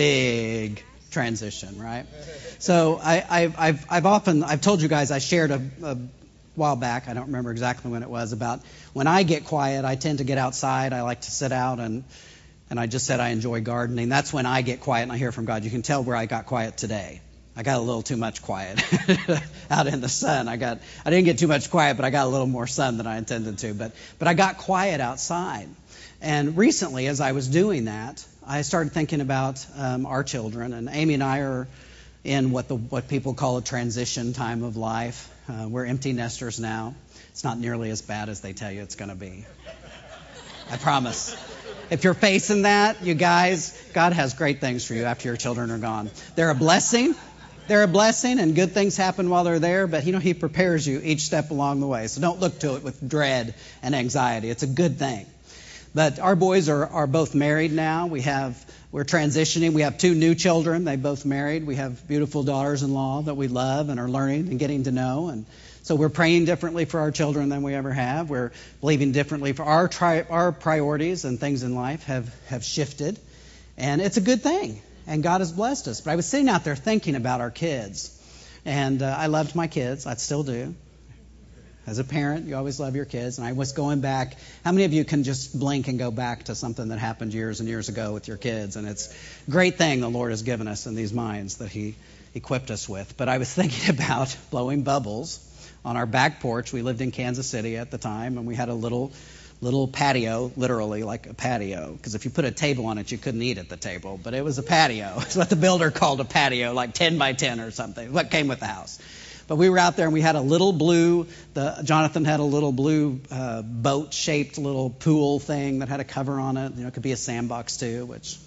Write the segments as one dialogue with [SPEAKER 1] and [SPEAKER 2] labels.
[SPEAKER 1] big transition, right? So I, have I've often I've told you guys I shared a, a while back. I don't remember exactly when it was about when I get quiet. I tend to get outside. I like to sit out and and I just said I enjoy gardening. That's when I get quiet and I hear from God. You can tell where I got quiet today. I got a little too much quiet out in the sun. I got I didn't get too much quiet, but I got a little more sun than I intended to. But but I got quiet outside. And recently, as I was doing that, I started thinking about um, our children. And Amy and I are in what the what people call a transition time of life. Uh, we're empty nesters now. It's not nearly as bad as they tell you it's going to be. I promise. If you're facing that, you guys, God has great things for you after your children are gone. They're a blessing. They're a blessing, and good things happen while they're there, but you know, He prepares you each step along the way. So don't look to it with dread and anxiety. It's a good thing. But our boys are, are both married now. We have we're transitioning. We have two new children. They both married. We have beautiful daughters-in-law that we love and are learning and getting to know. And so we're praying differently for our children than we ever have. We're believing differently for our tri- our priorities and things in life have have shifted, and it's a good thing. And God has blessed us. But I was sitting out there thinking about our kids, and uh, I loved my kids. I still do. As a parent, you always love your kids. And I was going back. How many of you can just blink and go back to something that happened years and years ago with your kids? And it's a great thing the Lord has given us in these minds that He equipped us with. But I was thinking about blowing bubbles on our back porch. We lived in Kansas City at the time, and we had a little little patio, literally like a patio, because if you put a table on it, you couldn't eat at the table. But it was a patio. It's what the builder called a patio, like 10 by 10 or something. What came with the house. But we were out there and we had a little blue. The, Jonathan had a little blue uh, boat-shaped little pool thing that had a cover on it. You know, it could be a sandbox too, which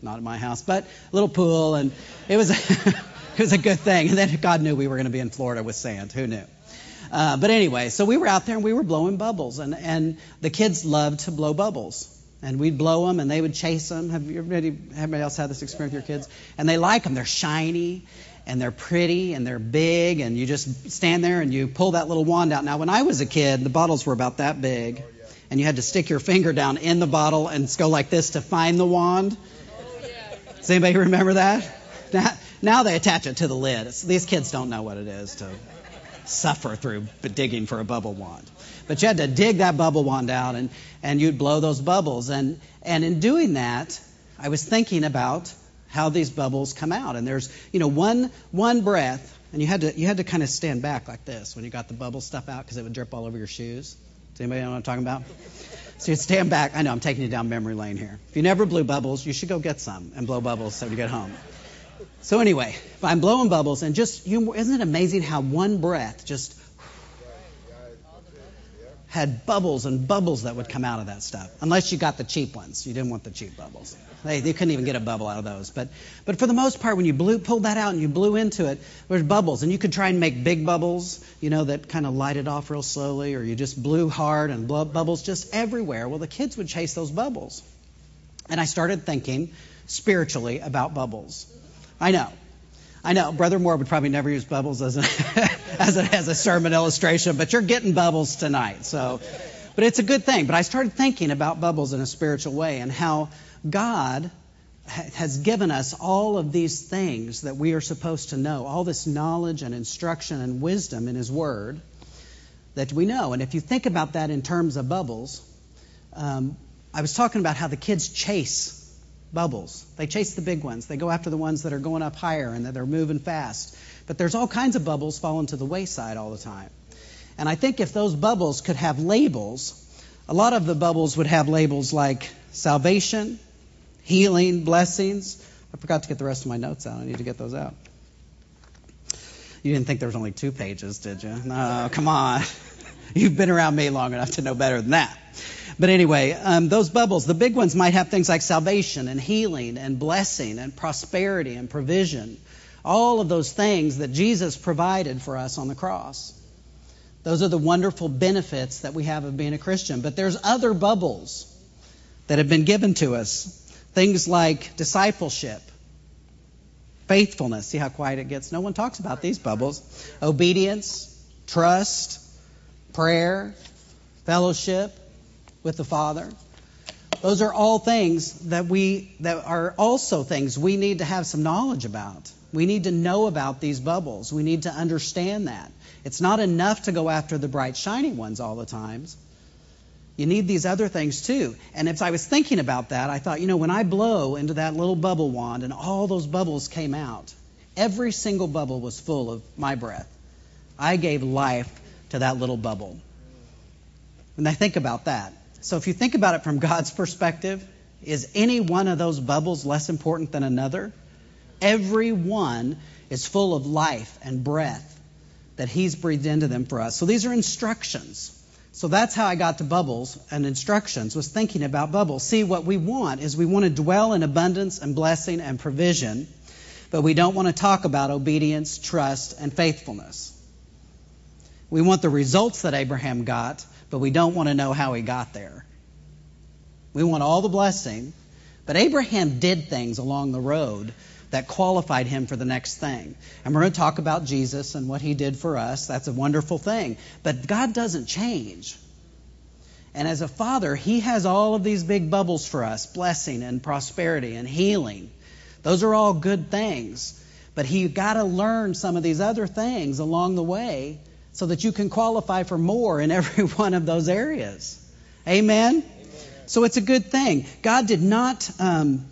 [SPEAKER 1] not in my house, but a little pool, and it was it was a good thing. And then God knew we were going to be in Florida with sand. Who knew? Uh, but anyway, so we were out there and we were blowing bubbles, and and the kids loved to blow bubbles. And we'd blow them, and they would chase them. Have you everybody, everybody else had this experience with your kids? And they like them. They're shiny, and they're pretty and they're big and you just stand there and you pull that little wand out. Now, when I was a kid, the bottles were about that big and you had to stick your finger down in the bottle and go like this to find the wand. Does anybody remember that? Now, they attach it to the lid. These kids don't know what it is to suffer through digging for a bubble wand. But you had to dig that bubble wand out and, and you'd blow those bubbles. And, and in doing that, I was thinking about how these bubbles come out. And there's, you know, one one breath, and you had to you had to kind of stand back like this when you got the bubble stuff out because it would drip all over your shoes. Does anybody know what I'm talking about? So you stand back. I know I'm taking you down memory lane here. If you never blew bubbles, you should go get some and blow bubbles so you get home. So anyway, I'm blowing bubbles and just you, isn't it amazing how one breath just had bubbles and bubbles that would come out of that stuff. Unless you got the cheap ones. You didn't want the cheap bubbles. They, they couldn't even get a bubble out of those. But, but for the most part, when you blew, pulled that out and you blew into it, there's bubbles. And you could try and make big bubbles, you know, that kind of lighted off real slowly, or you just blew hard and blew bubbles just everywhere. Well, the kids would chase those bubbles. And I started thinking spiritually about bubbles. I know. I know Brother Moore would probably never use bubbles as a, as a, as a sermon illustration, but you're getting bubbles tonight. So, but it's a good thing. But I started thinking about bubbles in a spiritual way and how God has given us all of these things that we are supposed to know, all this knowledge and instruction and wisdom in His Word that we know. And if you think about that in terms of bubbles, um, I was talking about how the kids chase bubbles. They chase the big ones. They go after the ones that are going up higher and that are moving fast. But there's all kinds of bubbles falling to the wayside all the time. And I think if those bubbles could have labels, a lot of the bubbles would have labels like salvation, healing, blessings. I forgot to get the rest of my notes out. I need to get those out. You didn't think there was only two pages, did you? No, come on. You've been around me long enough to know better than that. But anyway, um, those bubbles, the big ones might have things like salvation and healing and blessing and prosperity and provision. All of those things that Jesus provided for us on the cross. Those are the wonderful benefits that we have of being a Christian. But there's other bubbles that have been given to us. Things like discipleship, faithfulness. See how quiet it gets? No one talks about these bubbles. Obedience, trust, prayer, fellowship, with the Father. Those are all things that we that are also things we need to have some knowledge about. We need to know about these bubbles. We need to understand that. It's not enough to go after the bright shiny ones all the times. You need these other things too. And as I was thinking about that, I thought, you know, when I blow into that little bubble wand and all those bubbles came out, every single bubble was full of my breath. I gave life to that little bubble. And I think about that. So if you think about it from God's perspective, is any one of those bubbles less important than another? Every one is full of life and breath that He's breathed into them for us. So these are instructions. So that's how I got to bubbles and instructions, was thinking about bubbles. See, what we want is we want to dwell in abundance and blessing and provision, but we don't want to talk about obedience, trust, and faithfulness. We want the results that Abraham got, but we don't want to know how he got there. We want all the blessing, but Abraham did things along the road that qualified him for the next thing. And we're going to talk about Jesus and what he did for us. That's a wonderful thing. But God doesn't change. And as a father, he has all of these big bubbles for us blessing and prosperity and healing. Those are all good things. But he got to learn some of these other things along the way so that you can qualify for more in every one of those areas. Amen? Amen. So it's a good thing. God did not, um,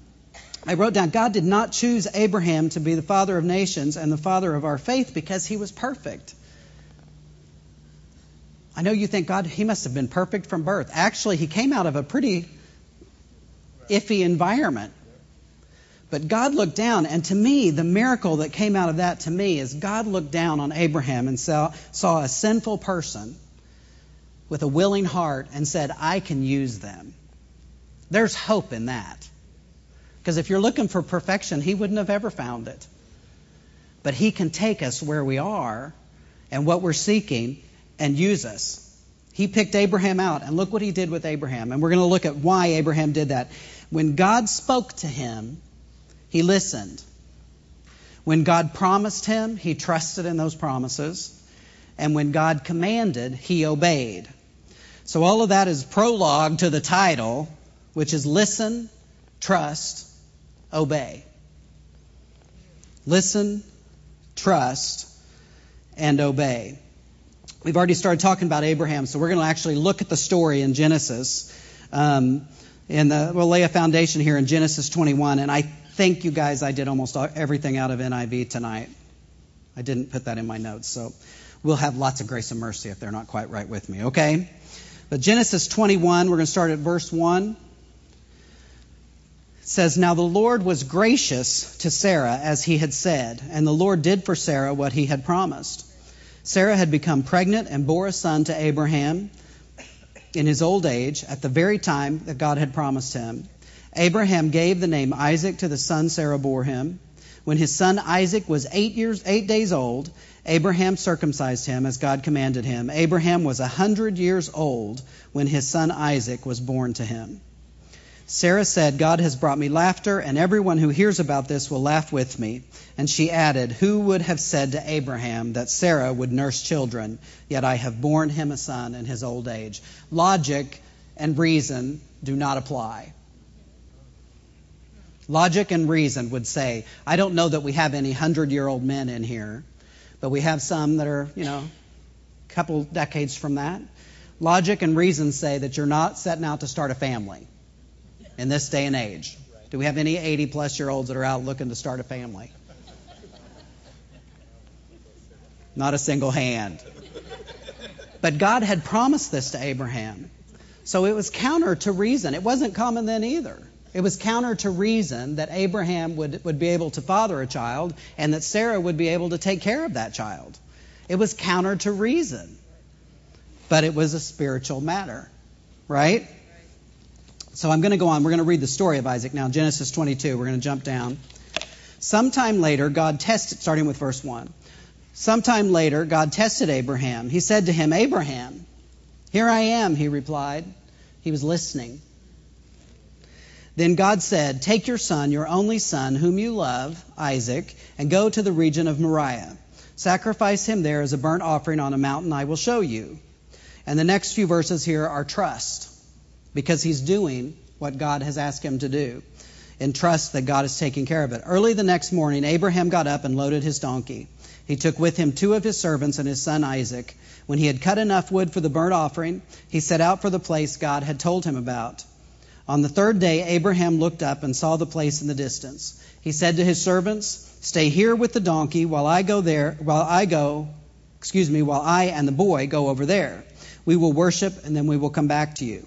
[SPEAKER 1] I wrote down, God did not choose Abraham to be the father of nations and the father of our faith because he was perfect. I know you think God, he must have been perfect from birth. Actually, he came out of a pretty iffy environment. But God looked down, and to me, the miracle that came out of that to me is God looked down on Abraham and saw, saw a sinful person with a willing heart and said, I can use them. There's hope in that. Because if you're looking for perfection, he wouldn't have ever found it. But he can take us where we are and what we're seeking and use us. He picked Abraham out, and look what he did with Abraham. And we're going to look at why Abraham did that. When God spoke to him, he listened. When God promised him, he trusted in those promises. And when God commanded, he obeyed. So all of that is prologue to the title, which is Listen, Trust, Obey. Listen, trust, and obey. We've already started talking about Abraham, so we're going to actually look at the story in Genesis. Um, and the, we'll lay a foundation here in Genesis 21. And I Thank you guys. I did almost everything out of NIV tonight. I didn't put that in my notes, so we'll have lots of grace and mercy if they're not quite right with me, okay? But Genesis 21, we're going to start at verse 1. Says, Now the Lord was gracious to Sarah as he had said, and the Lord did for Sarah what he had promised. Sarah had become pregnant and bore a son to Abraham in his old age at the very time that God had promised him. Abraham gave the name Isaac to the son Sarah bore him. When his son Isaac was eight years, eight days old, Abraham circumcised him as God commanded him. Abraham was a hundred years old when his son Isaac was born to him. Sarah said, God has brought me laughter, and everyone who hears about this will laugh with me. And she added, Who would have said to Abraham that Sarah would nurse children? Yet I have borne him a son in his old age. Logic and reason do not apply. Logic and reason would say, I don't know that we have any hundred year old men in here, but we have some that are, you know, a couple decades from that. Logic and reason say that you're not setting out to start a family in this day and age. Do we have any 80 plus year olds that are out looking to start a family? Not a single hand. But God had promised this to Abraham. So it was counter to reason. It wasn't common then either. It was counter to reason that Abraham would, would be able to father a child and that Sarah would be able to take care of that child. It was counter to reason. But it was a spiritual matter, right? So I'm going to go on. We're going to read the story of Isaac now, Genesis 22. We're going to jump down. Sometime later, God tested, starting with verse 1. Sometime later, God tested Abraham. He said to him, Abraham, here I am, he replied. He was listening. Then God said, Take your son, your only son, whom you love, Isaac, and go to the region of Moriah. Sacrifice him there as a burnt offering on a mountain I will show you. And the next few verses here are trust, because he's doing what God has asked him to do and trust that God is taking care of it. Early the next morning, Abraham got up and loaded his donkey. He took with him two of his servants and his son Isaac. When he had cut enough wood for the burnt offering, he set out for the place God had told him about. On the third day, Abraham looked up and saw the place in the distance. He said to his servants, Stay here with the donkey while I go there, while I go, excuse me, while I and the boy go over there. We will worship and then we will come back to you.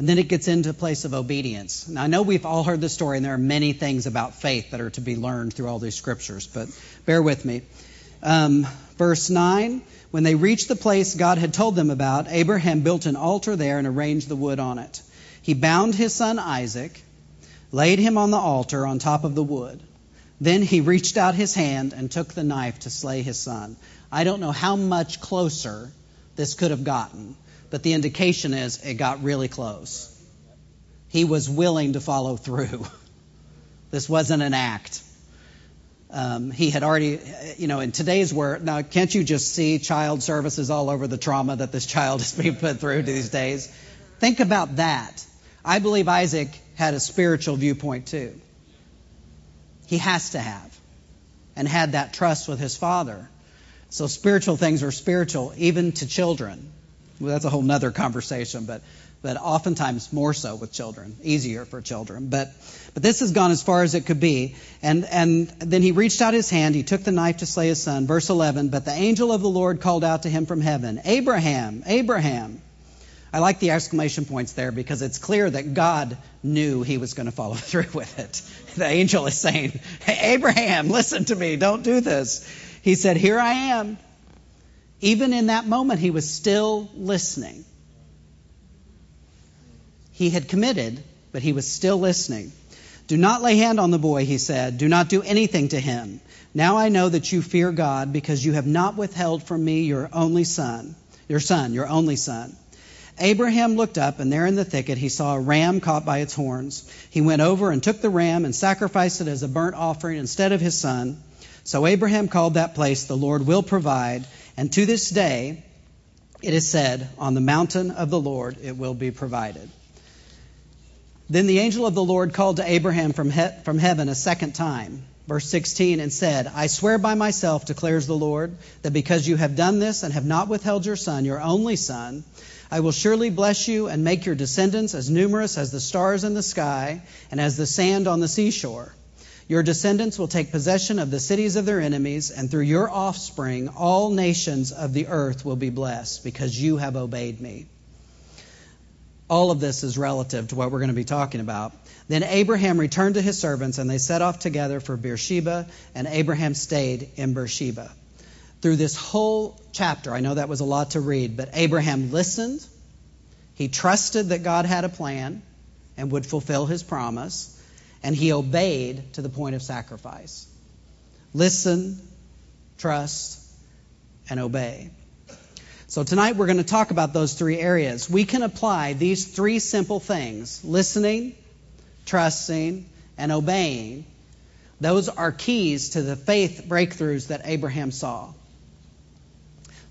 [SPEAKER 1] And then it gets into a place of obedience. Now, I know we've all heard this story, and there are many things about faith that are to be learned through all these scriptures, but bear with me. Um, verse 9 When they reached the place God had told them about, Abraham built an altar there and arranged the wood on it. He bound his son Isaac, laid him on the altar on top of the wood. Then he reached out his hand and took the knife to slay his son. I don't know how much closer this could have gotten but the indication is it got really close. He was willing to follow through. This wasn't an act. Um, he had already, you know, in today's world, now can't you just see child services all over the trauma that this child is being put through these days? Think about that. I believe Isaac had a spiritual viewpoint too. He has to have, and had that trust with his father. So spiritual things are spiritual, even to children. Well, that's a whole nother conversation, but but oftentimes more so with children, easier for children. But but this has gone as far as it could be. And and then he reached out his hand, he took the knife to slay his son. Verse 11. But the angel of the Lord called out to him from heaven, Abraham, Abraham. I like the exclamation points there because it's clear that God knew he was going to follow through with it. The angel is saying, hey, Abraham, listen to me, don't do this. He said, Here I am. Even in that moment, he was still listening. He had committed, but he was still listening. Do not lay hand on the boy, he said. Do not do anything to him. Now I know that you fear God because you have not withheld from me your only son, your son, your only son. Abraham looked up, and there in the thicket he saw a ram caught by its horns. He went over and took the ram and sacrificed it as a burnt offering instead of his son. So Abraham called that place, The Lord will provide. And to this day, it is said, On the mountain of the Lord it will be provided. Then the angel of the Lord called to Abraham from, he- from heaven a second time, verse 16, and said, I swear by myself, declares the Lord, that because you have done this and have not withheld your son, your only son, I will surely bless you and make your descendants as numerous as the stars in the sky and as the sand on the seashore. Your descendants will take possession of the cities of their enemies, and through your offspring, all nations of the earth will be blessed because you have obeyed me. All of this is relative to what we're going to be talking about. Then Abraham returned to his servants, and they set off together for Beersheba, and Abraham stayed in Beersheba. Through this whole chapter, I know that was a lot to read, but Abraham listened. He trusted that God had a plan and would fulfill his promise and he obeyed to the point of sacrifice. Listen, trust, and obey. So tonight we're going to talk about those three areas. We can apply these three simple things listening, trusting, and obeying. Those are keys to the faith breakthroughs that Abraham saw.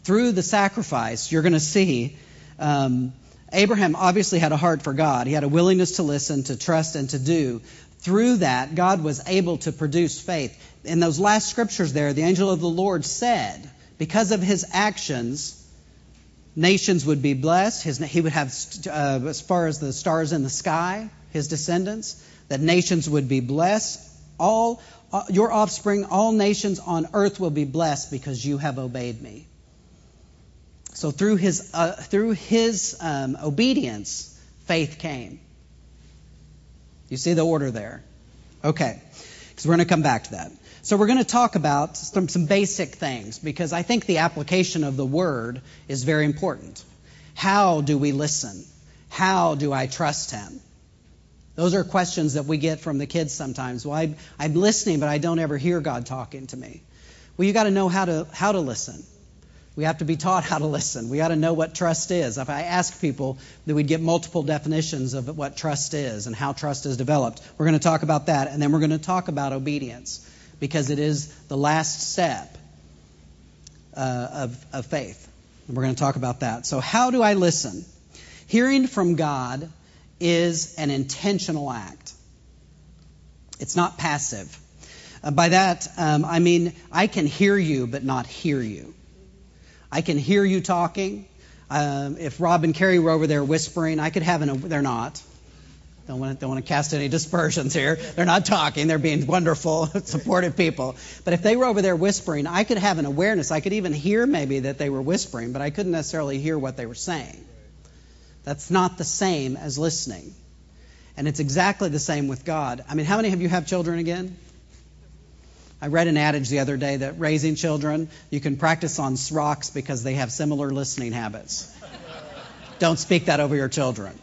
[SPEAKER 1] Through the sacrifice, you're going to see um, Abraham obviously had a heart for God. He had a willingness to listen, to trust, and to do through that, God was able to produce faith. In those last scriptures there, the angel of the Lord said, because of his actions, nations would be blessed. His, he would have, uh, as far as the stars in the sky, his descendants, that nations would be blessed. All uh, your offspring, all nations on earth will be blessed because you have obeyed me. So through his uh, through his um, obedience, faith came. You see the order there? Okay, because we're going to come back to that. So we're going to talk about some, some basic things because I think the application of the word is very important. How do we listen? How do I trust him? Those are questions that we get from the kids sometimes. Well, I, I'm listening, but I don't ever hear God talking to me. Well, you got to know how to how to listen. We have to be taught how to listen. We got to know what trust is. If I ask people, that we'd get multiple definitions of what trust is and how trust is developed. We're going to talk about that, and then we're going to talk about obedience because it is the last step uh, of, of faith. And we're going to talk about that. So, how do I listen? Hearing from God is an intentional act. It's not passive. Uh, by that, um, I mean I can hear you but not hear you. I can hear you talking. Um, if Rob and Carrie were over there whispering, I could have an. They're not. Don't want, to, don't want to cast any dispersions here. They're not talking. They're being wonderful, supportive people. But if they were over there whispering, I could have an awareness. I could even hear maybe that they were whispering, but I couldn't necessarily hear what they were saying. That's not the same as listening. And it's exactly the same with God. I mean, how many of you have children again? I read an adage the other day that raising children, you can practice on rocks because they have similar listening habits. Don't speak that over your children.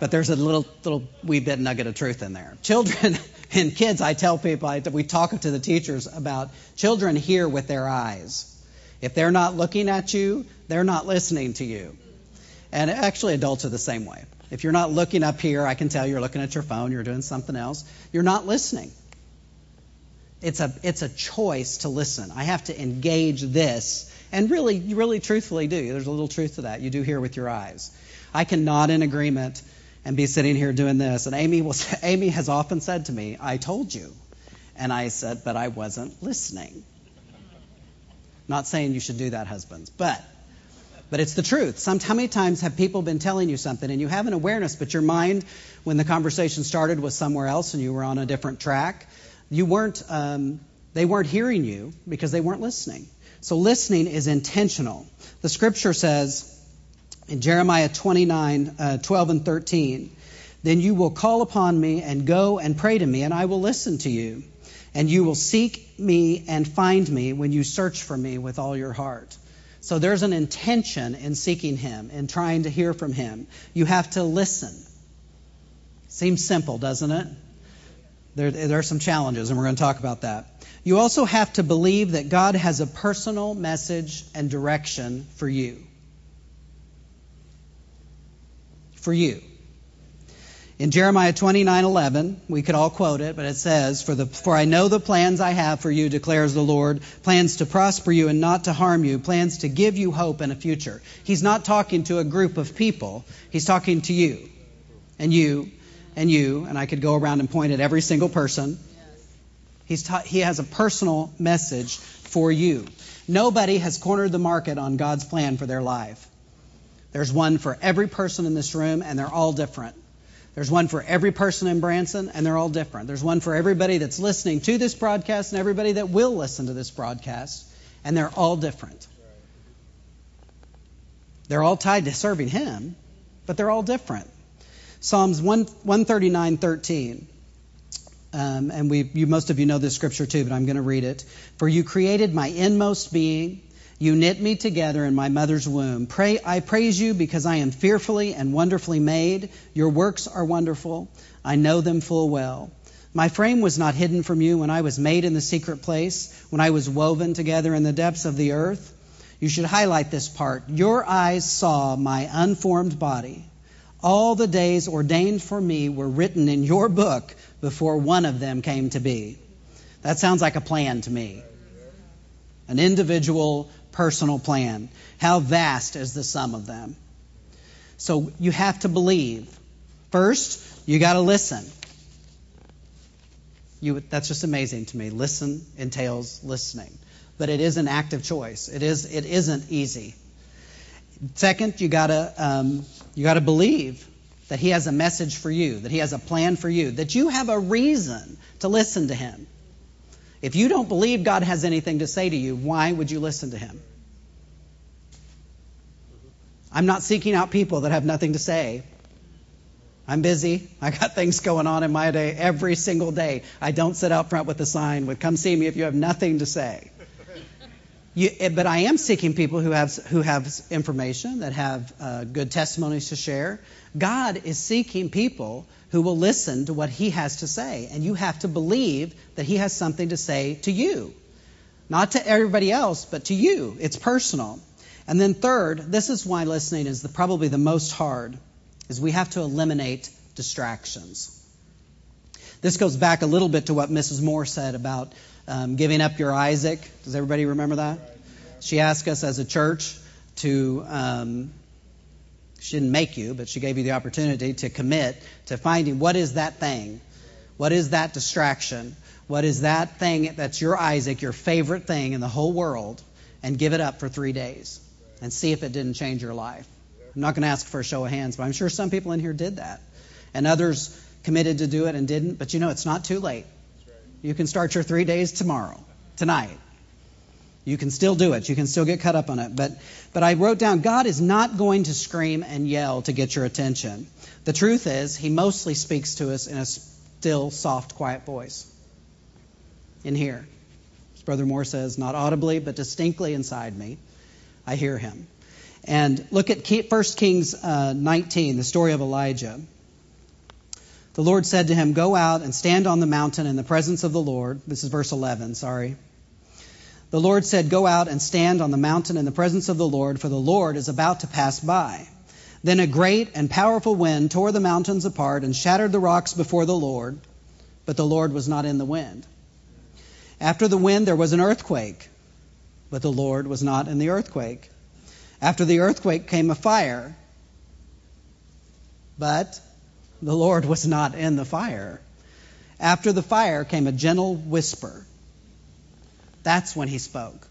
[SPEAKER 1] But there's a little little wee bit nugget of truth in there. Children and kids, I tell people, I, we talk to the teachers about children hear with their eyes. If they're not looking at you, they're not listening to you. And actually, adults are the same way. If you're not looking up here, I can tell you're looking at your phone, you're doing something else. You're not listening. It's a, it's a choice to listen. I have to engage this. And really, you really truthfully do. There's a little truth to that. You do hear with your eyes. I can nod in agreement and be sitting here doing this. And Amy, will, Amy has often said to me, I told you. And I said, but I wasn't listening. Not saying you should do that, husbands, but but it's the truth. Some, how many times have people been telling you something and you have an awareness, but your mind, when the conversation started, was somewhere else and you were on a different track? You weren't, um, they weren't hearing you because they weren't listening. So listening is intentional. The scripture says in Jeremiah 29, uh, 12 and 13, then you will call upon me and go and pray to me, and I will listen to you. And you will seek me and find me when you search for me with all your heart. So there's an intention in seeking Him, in trying to hear from Him. You have to listen. Seems simple, doesn't it? There, there are some challenges, and we're going to talk about that. You also have to believe that God has a personal message and direction for you. For you. In Jeremiah 29:11, we could all quote it, but it says, "For the for I know the plans I have for you declares the Lord, plans to prosper you and not to harm you, plans to give you hope and a future." He's not talking to a group of people. He's talking to you. And you and you, and I could go around and point at every single person. He's ta- he has a personal message for you. Nobody has cornered the market on God's plan for their life. There's one for every person in this room, and they're all different. There's one for every person in Branson, and they're all different. There's one for everybody that's listening to this broadcast and everybody that will listen to this broadcast, and they're all different. They're all tied to serving Him, but they're all different. Psalms one 139:13. Um, and we, you, most of you know this scripture too, but I'm going to read it. For you created my inmost being. You knit me together in my mother's womb. Pray, I praise you because I am fearfully and wonderfully made. Your works are wonderful. I know them full well. My frame was not hidden from you when I was made in the secret place, when I was woven together in the depths of the earth. You should highlight this part. Your eyes saw my unformed body. All the days ordained for me were written in your book before one of them came to be. That sounds like a plan to me. An individual personal plan. How vast is the sum of them? So you have to believe. First, you got to listen. You, that's just amazing to me. Listen entails listening, but it is an active choice. It is. It isn't easy. Second, you gotta um, you gotta believe that He has a message for you, that He has a plan for you, that you have a reason to listen to Him. If you don't believe God has anything to say to you, why would you listen to him? I'm not seeking out people that have nothing to say. I'm busy. I got things going on in my day every single day. I don't sit out front with a sign with come see me if you have nothing to say. You, eh, but I am seeking people who have who have information that have uh, good testimonies to share. God is seeking people who will listen to what He has to say, and you have to believe that He has something to say to you, not to everybody else, but to you. It's personal. And then third, this is why listening is the, probably the most hard, is we have to eliminate distractions. This goes back a little bit to what Mrs. Moore said about um, giving up your Isaac. Does everybody remember that? She asked us as a church to, um, she didn't make you, but she gave you the opportunity to commit to finding what is that thing? What is that distraction? What is that thing that's your Isaac, your favorite thing in the whole world, and give it up for three days and see if it didn't change your life? I'm not going to ask for a show of hands, but I'm sure some people in here did that. And others committed to do it and didn't. But you know, it's not too late. You can start your three days tomorrow, tonight. You can still do it. You can still get caught up on it. But, but I wrote down God is not going to scream and yell to get your attention. The truth is, He mostly speaks to us in a still, soft, quiet voice. In here. As Brother Moore says, not audibly, but distinctly inside me. I hear Him. And look at 1 Kings uh, 19, the story of Elijah. The Lord said to him, Go out and stand on the mountain in the presence of the Lord. This is verse 11, sorry. The Lord said, Go out and stand on the mountain in the presence of the Lord, for the Lord is about to pass by. Then a great and powerful wind tore the mountains apart and shattered the rocks before the Lord, but the Lord was not in the wind. After the wind, there was an earthquake, but the Lord was not in the earthquake. After the earthquake came a fire, but the Lord was not in the fire. After the fire came a gentle whisper. That's when he spoke.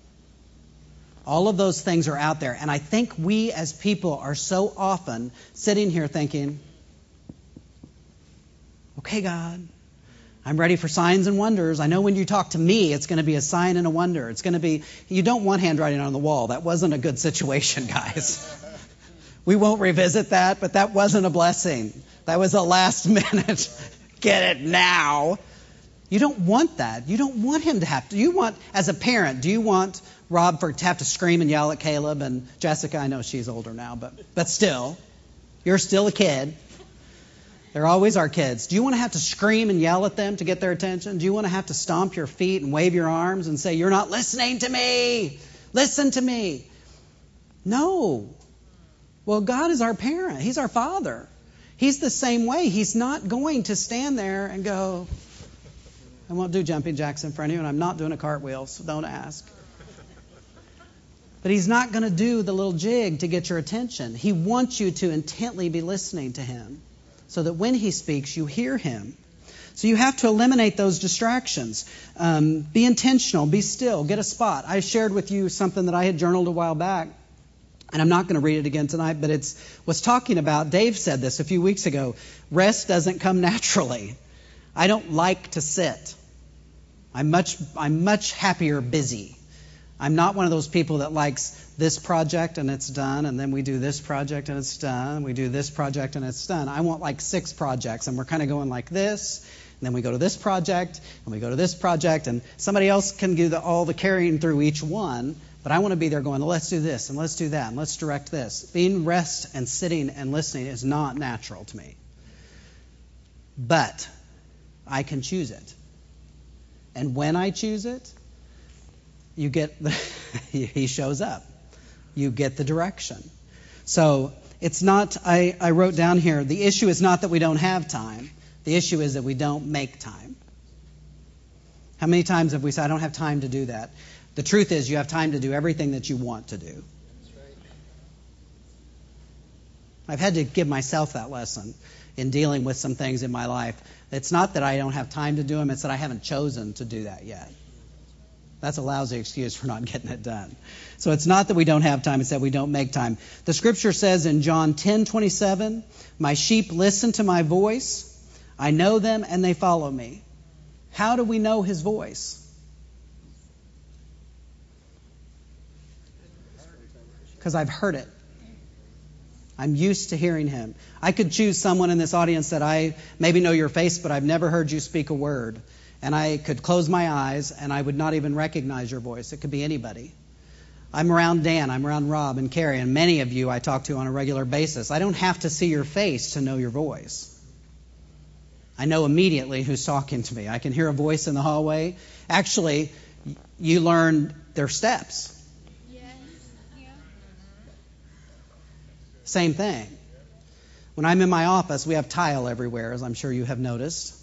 [SPEAKER 1] All of those things are out there. And I think we as people are so often sitting here thinking, okay, God, I'm ready for signs and wonders. I know when you talk to me, it's going to be a sign and a wonder. It's going to be, you don't want handwriting on the wall. That wasn't a good situation, guys. we won't revisit that, but that wasn't a blessing. That was a last minute, get it now. You don't want that. You don't want him to have to. You want, as a parent, do you want Rob for, to have to scream and yell at Caleb and Jessica? I know she's older now, but, but still, you're still a kid. They're always our kids. Do you want to have to scream and yell at them to get their attention? Do you want to have to stomp your feet and wave your arms and say, You're not listening to me? Listen to me. No. Well, God is our parent, He's our father. He's the same way. He's not going to stand there and go, I won't do jumping jacks in front of you, and I'm not doing a cartwheel, so don't ask. But he's not going to do the little jig to get your attention. He wants you to intently be listening to him so that when he speaks, you hear him. So you have to eliminate those distractions. Um, be intentional, be still, get a spot. I shared with you something that I had journaled a while back and I'm not going to read it again tonight, but it's was talking about Dave said this a few weeks ago. Rest doesn't come naturally. I don't like to sit. I'm much I'm much happier busy. I'm not one of those people that likes this project and it's done, and then we do this project and it's done, and we do this project and it's done. I want like six projects, and we're kind of going like this, and then we go to this project, and we go to this project, and somebody else can do the, all the carrying through each one. But I want to be there going, let's do this and let's do that and let's direct this. Being rest and sitting and listening is not natural to me. But I can choose it. And when I choose it, you get the, he shows up. You get the direction. So it's not, I, I wrote down here, the issue is not that we don't have time. The issue is that we don't make time. How many times have we said, I don't have time to do that? The truth is, you have time to do everything that you want to do. I've had to give myself that lesson in dealing with some things in my life. It's not that I don't have time to do them, it's that I haven't chosen to do that yet. That's a lousy excuse for not getting it done. So it's not that we don't have time, it's that we don't make time. The scripture says in John 10:27, "My sheep listen to my voice. I know them and they follow me." How do we know his voice? Because I've heard it. I'm used to hearing him. I could choose someone in this audience that I maybe know your face, but I've never heard you speak a word. And I could close my eyes and I would not even recognize your voice. It could be anybody. I'm around Dan, I'm around Rob and Carrie, and many of you I talk to on a regular basis. I don't have to see your face to know your voice. I know immediately who's talking to me. I can hear a voice in the hallway. Actually, you learn their steps. Yes. Yeah. Same thing. When I'm in my office, we have tile everywhere, as I'm sure you have noticed.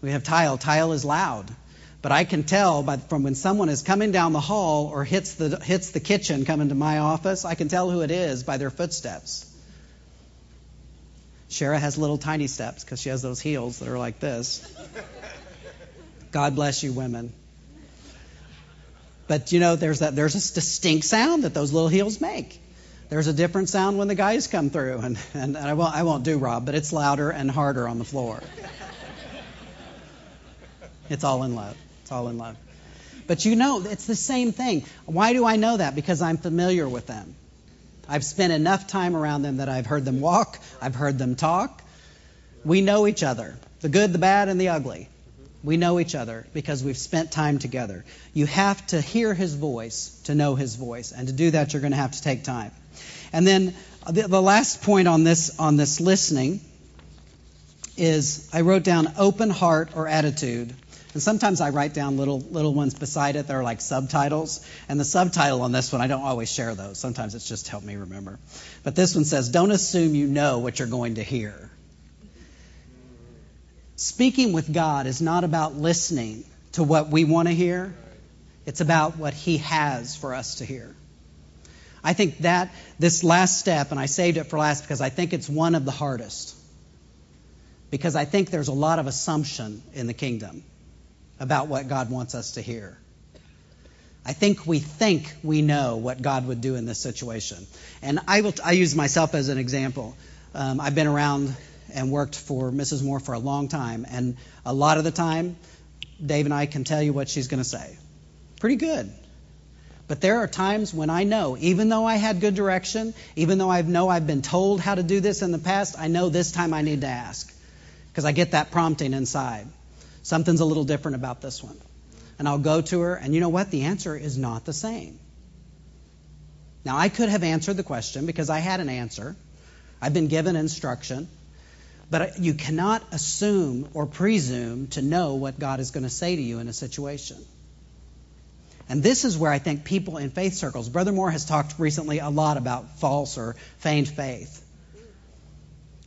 [SPEAKER 1] We have tile. Tile is loud. But I can tell by, from when someone is coming down the hall or hits the, hits the kitchen coming to my office, I can tell who it is by their footsteps. Shara has little tiny steps because she has those heels that are like this. God bless you, women. But you know, there's that there's a distinct sound that those little heels make. There's a different sound when the guys come through, and, and, and I won't I won't do Rob, but it's louder and harder on the floor. It's all in love. It's all in love. But you know, it's the same thing. Why do I know that? Because I'm familiar with them. I've spent enough time around them that I've heard them walk, I've heard them talk. We know each other the good, the bad, and the ugly. We know each other because we've spent time together. You have to hear his voice to know his voice, and to do that, you're going to have to take time. And then the, the last point on this on this listening is I wrote down open heart or attitude and sometimes I write down little little ones beside it that are like subtitles. And the subtitle on this one, I don't always share those. Sometimes it's just to help me remember. But this one says, "Don't assume you know what you're going to hear." Speaking with God is not about listening to what we want to hear. It's about what He has for us to hear. I think that this last step, and I saved it for last because I think it's one of the hardest. Because I think there's a lot of assumption in the kingdom about what God wants us to hear. I think we think we know what God would do in this situation. And I will I use myself as an example. Um, I've been around and worked for Mrs. Moore for a long time, and a lot of the time, Dave and I can tell you what she's going to say. Pretty good. But there are times when I know, even though I had good direction, even though I know I've been told how to do this in the past, I know this time I need to ask because I get that prompting inside. Something's a little different about this one. And I'll go to her, and you know what? The answer is not the same. Now, I could have answered the question because I had an answer. I've been given instruction. But you cannot assume or presume to know what God is going to say to you in a situation. And this is where I think people in faith circles, Brother Moore has talked recently a lot about false or feigned faith.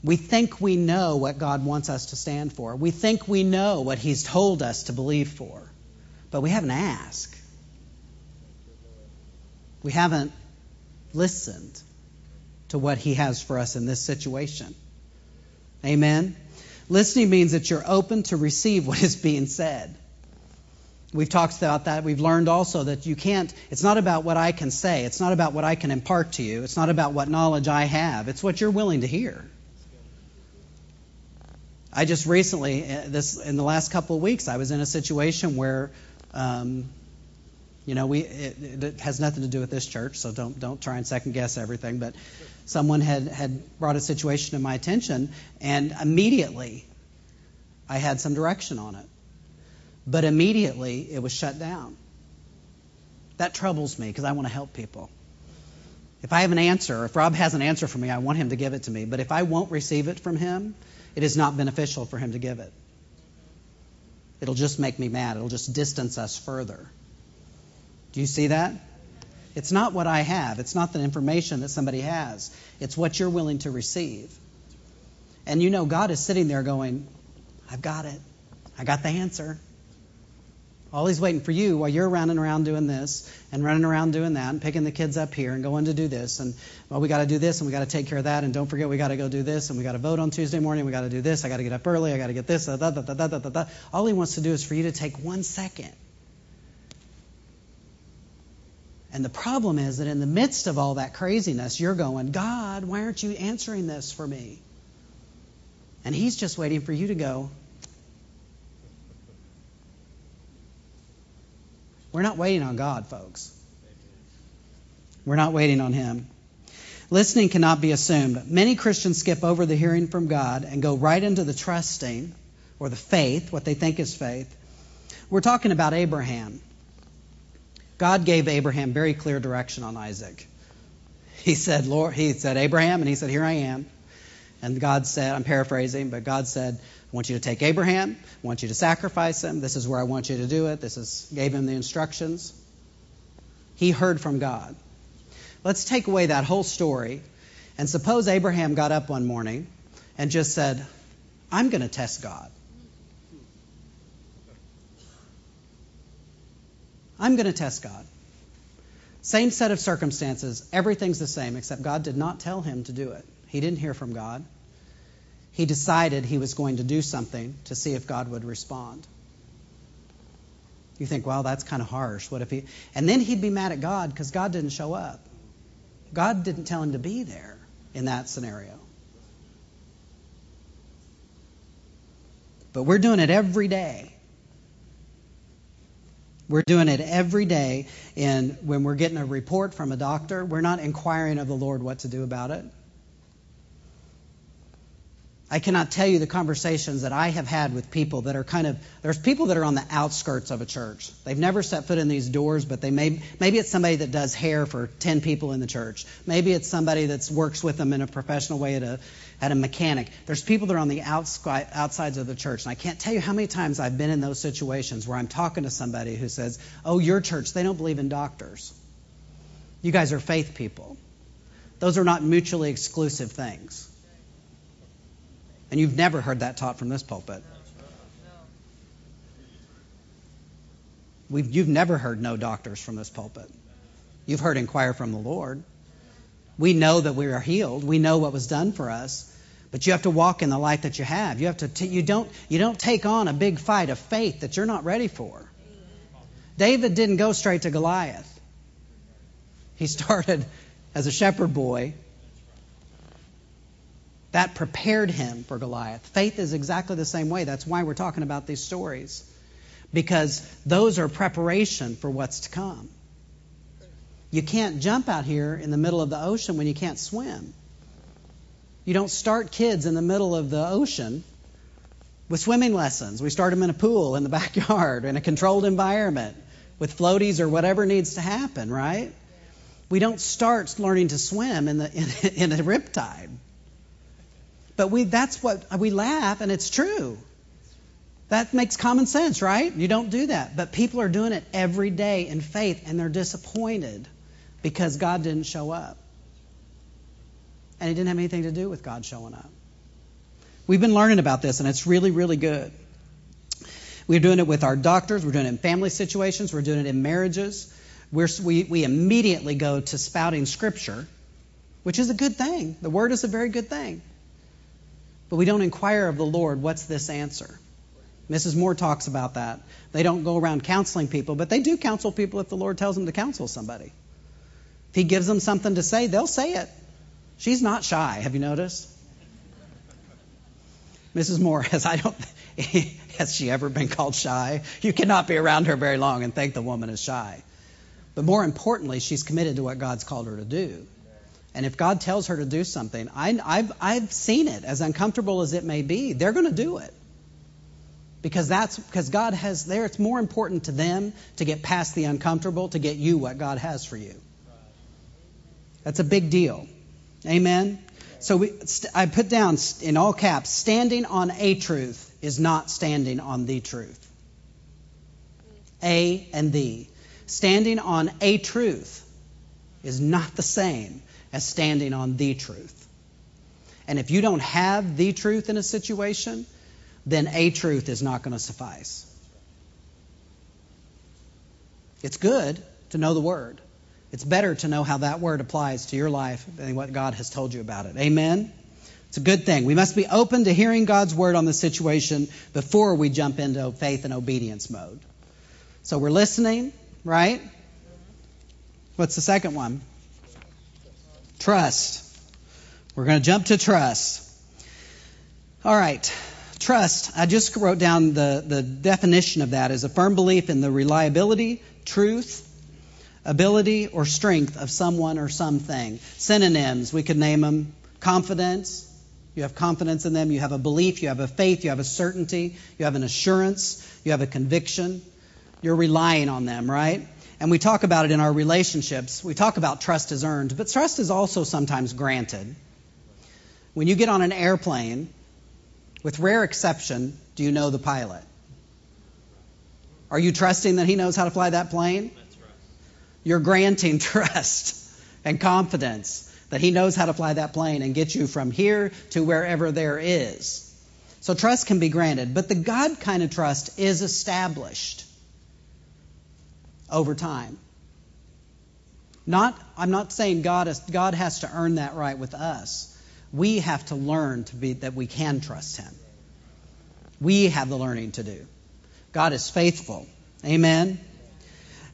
[SPEAKER 1] We think we know what God wants us to stand for. We think we know what He's told us to believe for. But we haven't asked. We haven't listened to what He has for us in this situation. Amen? Listening means that you're open to receive what is being said. We've talked about that. We've learned also that you can't, it's not about what I can say. It's not about what I can impart to you. It's not about what knowledge I have. It's what you're willing to hear. I just recently, uh, this in the last couple of weeks, I was in a situation where, um, you know, we it, it, has nothing to do with this church, so don't don't try and second guess everything. But someone had had brought a situation to my attention, and immediately I had some direction on it, but immediately it was shut down. That troubles me because I want to help people. If I have an answer, if Rob has an answer for me, I want him to give it to me. But if I won't receive it from him, it is not beneficial for him to give it. It'll just make me mad. It'll just distance us further. Do you see that? It's not what I have. It's not the information that somebody has. It's what you're willing to receive. And you know, God is sitting there going, I've got it. I got the answer. All he's waiting for you while you're running around doing this and running around doing that and picking the kids up here and going to do this. And, well, we got to do this and we got to take care of that. And don't forget, we got to go do this and we got to vote on Tuesday morning. We got to do this. I got to get up early. I got to get this. Uh, da, da, da, da, da, da, da. All he wants to do is for you to take one second. And the problem is that in the midst of all that craziness, you're going, God, why aren't you answering this for me? And he's just waiting for you to go, We're not waiting on God, folks. We're not waiting on Him. Listening cannot be assumed. Many Christians skip over the hearing from God and go right into the trusting or the faith, what they think is faith. We're talking about Abraham. God gave Abraham very clear direction on Isaac. He said, Lord, he said, Abraham, and he said, Here I am. And God said, I'm paraphrasing, but God said, I want you to take Abraham, I want you to sacrifice him. This is where I want you to do it. This is gave him the instructions. He heard from God. Let's take away that whole story and suppose Abraham got up one morning and just said, I'm going to test God. I'm going to test God. Same set of circumstances, everything's the same, except God did not tell him to do it. He didn't hear from God. He decided he was going to do something to see if God would respond. You think, well, that's kind of harsh. What if he. And then he'd be mad at God because God didn't show up. God didn't tell him to be there in that scenario. But we're doing it every day. We're doing it every day. And when we're getting a report from a doctor, we're not inquiring of the Lord what to do about it. I cannot tell you the conversations that I have had with people that are kind of there's people that are on the outskirts of a church. They've never set foot in these doors, but they may maybe it's somebody that does hair for 10 people in the church. Maybe it's somebody that works with them in a professional way at a at a mechanic. There's people that are on the outsides of the church, and I can't tell you how many times I've been in those situations where I'm talking to somebody who says, "Oh, your church, they don't believe in doctors. You guys are faith people." Those are not mutually exclusive things. And you've never heard that taught from this pulpit. We've, you've never heard no doctors from this pulpit. You've heard inquire from the Lord. We know that we are healed. We know what was done for us. But you have to walk in the light that you have. You have to. T- you don't. You don't take on a big fight of faith that you're not ready for. David didn't go straight to Goliath. He started as a shepherd boy that prepared him for Goliath. Faith is exactly the same way. That's why we're talking about these stories. Because those are preparation for what's to come. You can't jump out here in the middle of the ocean when you can't swim. You don't start kids in the middle of the ocean with swimming lessons. We start them in a pool in the backyard in a controlled environment with floaties or whatever needs to happen, right? We don't start learning to swim in the in, in a riptide. But we that's what we laugh and it's true. That makes common sense, right? You don't do that. But people are doing it every day in faith and they're disappointed because God didn't show up. And it didn't have anything to do with God showing up. We've been learning about this and it's really, really good. We're doing it with our doctors, we're doing it in family situations, we're doing it in marriages. We're, we, we immediately go to spouting scripture, which is a good thing. The word is a very good thing. But we don't inquire of the Lord, what's this answer? Mrs. Moore talks about that. They don't go around counseling people, but they do counsel people if the Lord tells them to counsel somebody. If He gives them something to say, they'll say it. She's not shy. Have you noticed? Mrs. Moore has I don't has she ever been called shy? You cannot be around her very long and think the woman is shy. But more importantly, she's committed to what God's called her to do. And if God tells her to do something, I, have I've seen it, as uncomfortable as it may be, they're going to do it. Because that's because God has there, it's more important to them to get past the uncomfortable to get you what God has for you. That's a big deal. Amen. So we, I put down in all caps, standing on a truth is not standing on the truth. A and the. Standing on a truth is not the same as standing on the truth. And if you don't have the truth in a situation, then a truth is not going to suffice. It's good to know the word. It's better to know how that word applies to your life than what God has told you about it. Amen? It's a good thing. We must be open to hearing God's word on the situation before we jump into faith and obedience mode. So we're listening, right? What's the second one? Trust. We're going to jump to trust. All right. Trust. I just wrote down the, the definition of that as a firm belief in the reliability, truth, ability, or strength of someone or something. Synonyms, we could name them confidence. You have confidence in them. You have a belief. You have a faith. You have a certainty. You have an assurance. You have a conviction. You're relying on them, right? And we talk about it in our relationships. We talk about trust is earned, but trust is also sometimes granted. When you get on an airplane, with rare exception, do you know the pilot? Are you trusting that he knows how to fly that plane? You're granting trust and confidence that he knows how to fly that plane and get you from here to wherever there is. So trust can be granted, but the God kind of trust is established over time. Not, I'm not saying God, is, God has to earn that right with us. We have to learn to be that we can trust Him. We have the learning to do. God is faithful. Amen.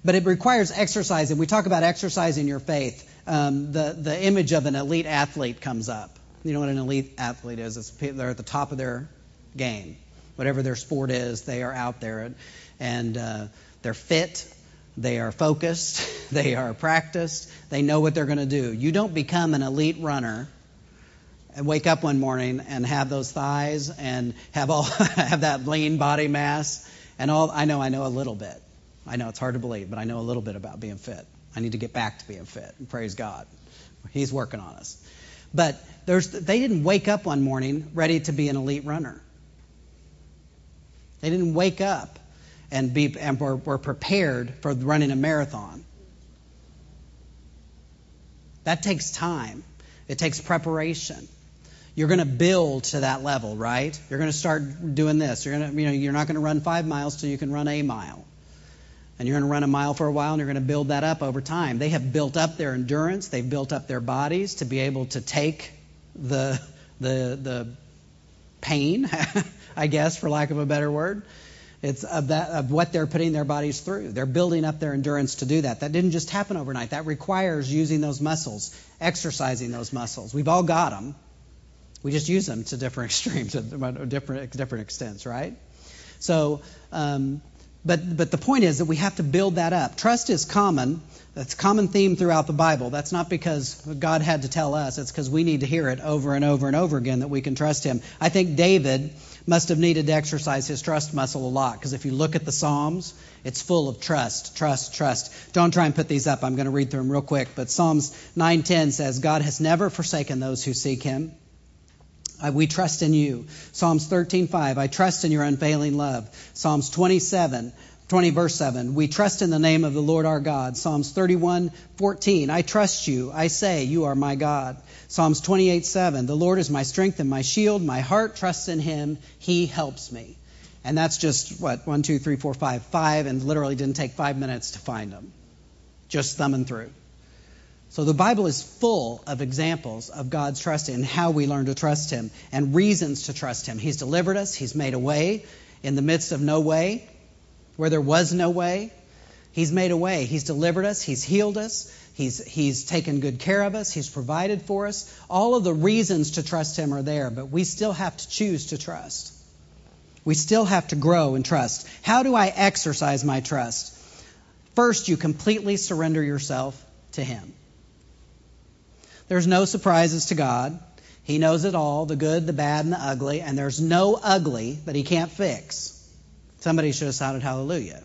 [SPEAKER 1] But it requires exercise, and we talk about exercising your faith. Um, the the image of an elite athlete comes up. You know what an elite athlete is? It's, they're at the top of their game. Whatever their sport is, they are out there, and, and uh, they're fit. They are focused. They are practiced. They know what they're going to do. You don't become an elite runner and wake up one morning and have those thighs and have all have that lean body mass and all. I know I know a little bit. I know it's hard to believe, but I know a little bit about being fit. I need to get back to being fit. Praise God, He's working on us. But there's, they didn't wake up one morning ready to be an elite runner. They didn't wake up and be and were, were prepared for running a marathon. That takes time. It takes preparation. You're going to build to that level, right? You're going to start doing this. You're going to, you know, you're not going to run five miles till you can run a mile. And you're going to run a mile for a while and you're going to build that up over time. They have built up their endurance. They've built up their bodies to be able to take the, the, the pain, I guess, for lack of a better word. It's of, that, of what they're putting their bodies through. They're building up their endurance to do that. That didn't just happen overnight. That requires using those muscles, exercising those muscles. We've all got them. We just use them to different extremes, different different extents, right? So, um, but but the point is that we have to build that up. Trust is common. That's a common theme throughout the Bible. That's not because God had to tell us. It's because we need to hear it over and over and over again that we can trust Him. I think David must have needed to exercise his trust muscle a lot because if you look at the Psalms, it's full of trust, trust, trust. Don't try and put these up. I'm going to read through them real quick. But Psalms 9:10 says, "God has never forsaken those who seek Him." We trust in you. Psalms 13:5, I trust in your unfailing love. Psalms 27, 20 verse 7, we trust in the name of the Lord our God. Psalms 31:14, I trust you. I say, you are my God. Psalms 28:7, the Lord is my strength and my shield. My heart trusts in him. He helps me. And that's just what one, two, three, four, five, five, and literally didn't take five minutes to find them. Just thumbing through. So the Bible is full of examples of God's trust and how we learn to trust Him and reasons to trust Him. He's delivered us, He's made a way in the midst of no way, where there was no way. He's made a way. He's delivered us, He's healed us, He's, he's taken good care of us, He's provided for us. All of the reasons to trust Him are there, but we still have to choose to trust. We still have to grow in trust. How do I exercise my trust? First, you completely surrender yourself to Him. There's no surprises to God. He knows it all the good, the bad, and the ugly, and there's no ugly that He can't fix. Somebody should have shouted hallelujah.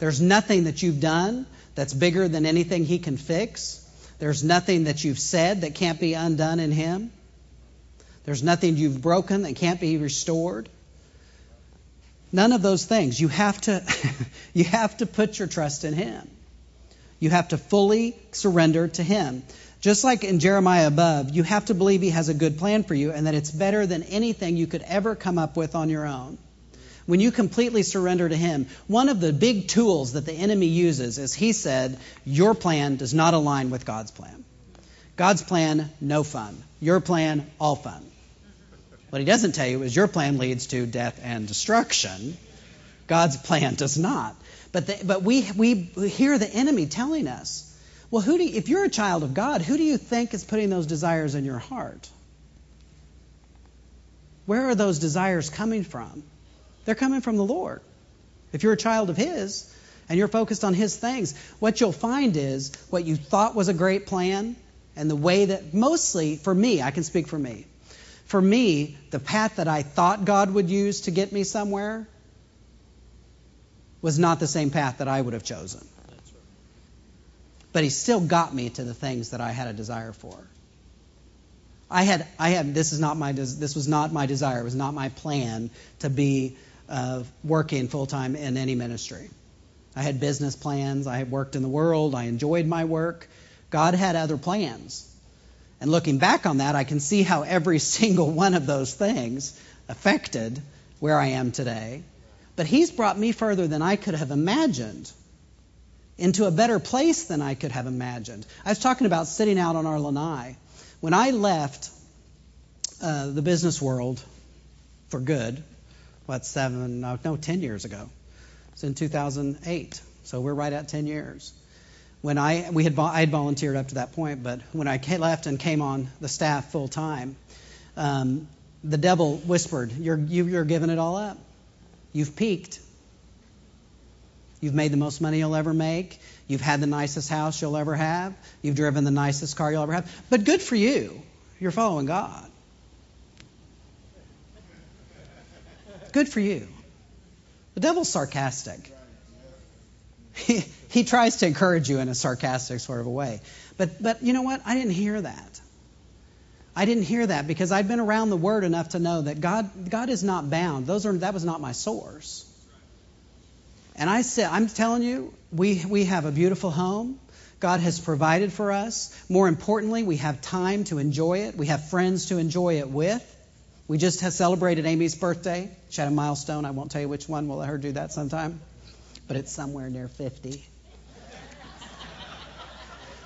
[SPEAKER 1] There's nothing that you've done that's bigger than anything He can fix. There's nothing that you've said that can't be undone in Him. There's nothing you've broken that can't be restored. None of those things. You have to, you have to put your trust in Him. You have to fully surrender to Him. Just like in Jeremiah above, you have to believe He has a good plan for you and that it's better than anything you could ever come up with on your own. When you completely surrender to Him, one of the big tools that the enemy uses is He said, Your plan does not align with God's plan. God's plan, no fun. Your plan, all fun. What He doesn't tell you is your plan leads to death and destruction. God's plan does not. But, the, but we, we hear the enemy telling us, well, who do you, if you're a child of God, who do you think is putting those desires in your heart? Where are those desires coming from? They're coming from the Lord. If you're a child of His and you're focused on His things, what you'll find is what you thought was a great plan and the way that, mostly for me, I can speak for me. For me, the path that I thought God would use to get me somewhere was not the same path that I would have chosen. But he still got me to the things that I had a desire for. I had, I had. This is not my. This was not my desire. It was not my plan to be uh, working full time in any ministry. I had business plans. I had worked in the world. I enjoyed my work. God had other plans. And looking back on that, I can see how every single one of those things affected where I am today. But He's brought me further than I could have imagined, into a better place than I could have imagined. I was talking about sitting out on our lanai. When I left uh, the business world for good, what, seven, no, no, 10 years ago. It's in 2008. So we're right at 10 years. When I, we had, I had volunteered up to that point, but when I left and came on the staff full time, um, the devil whispered, you're, you, you're giving it all up. You've peaked. You've made the most money you'll ever make. You've had the nicest house you'll ever have. You've driven the nicest car you'll ever have. But good for you. You're following God. Good for you. The devil's sarcastic. He, he tries to encourage you in a sarcastic sort of a way. But, but you know what? I didn't hear that. I didn't hear that because I'd been around the Word enough to know that God, God is not bound. Those are, that was not my source. And I said, I'm telling you, we, we have a beautiful home. God has provided for us. More importantly, we have time to enjoy it. We have friends to enjoy it with. We just celebrated Amy's birthday. She had a milestone. I won't tell you which one. We'll let her do that sometime. But it's somewhere near 50.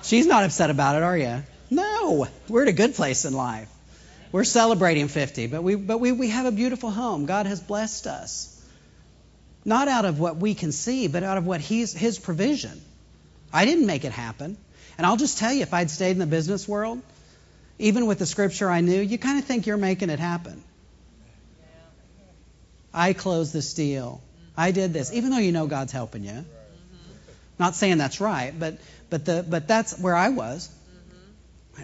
[SPEAKER 1] She's not upset about it, are you? No. We're at a good place in life. We're celebrating 50, but we but we, we have a beautiful home. God has blessed us. Not out of what we can see, but out of what he's, his provision. I didn't make it happen. And I'll just tell you, if I'd stayed in the business world, even with the scripture I knew, you kind of think you're making it happen. I closed this deal. I did this, even though you know God's helping you. Not saying that's right, but but the but that's where I was.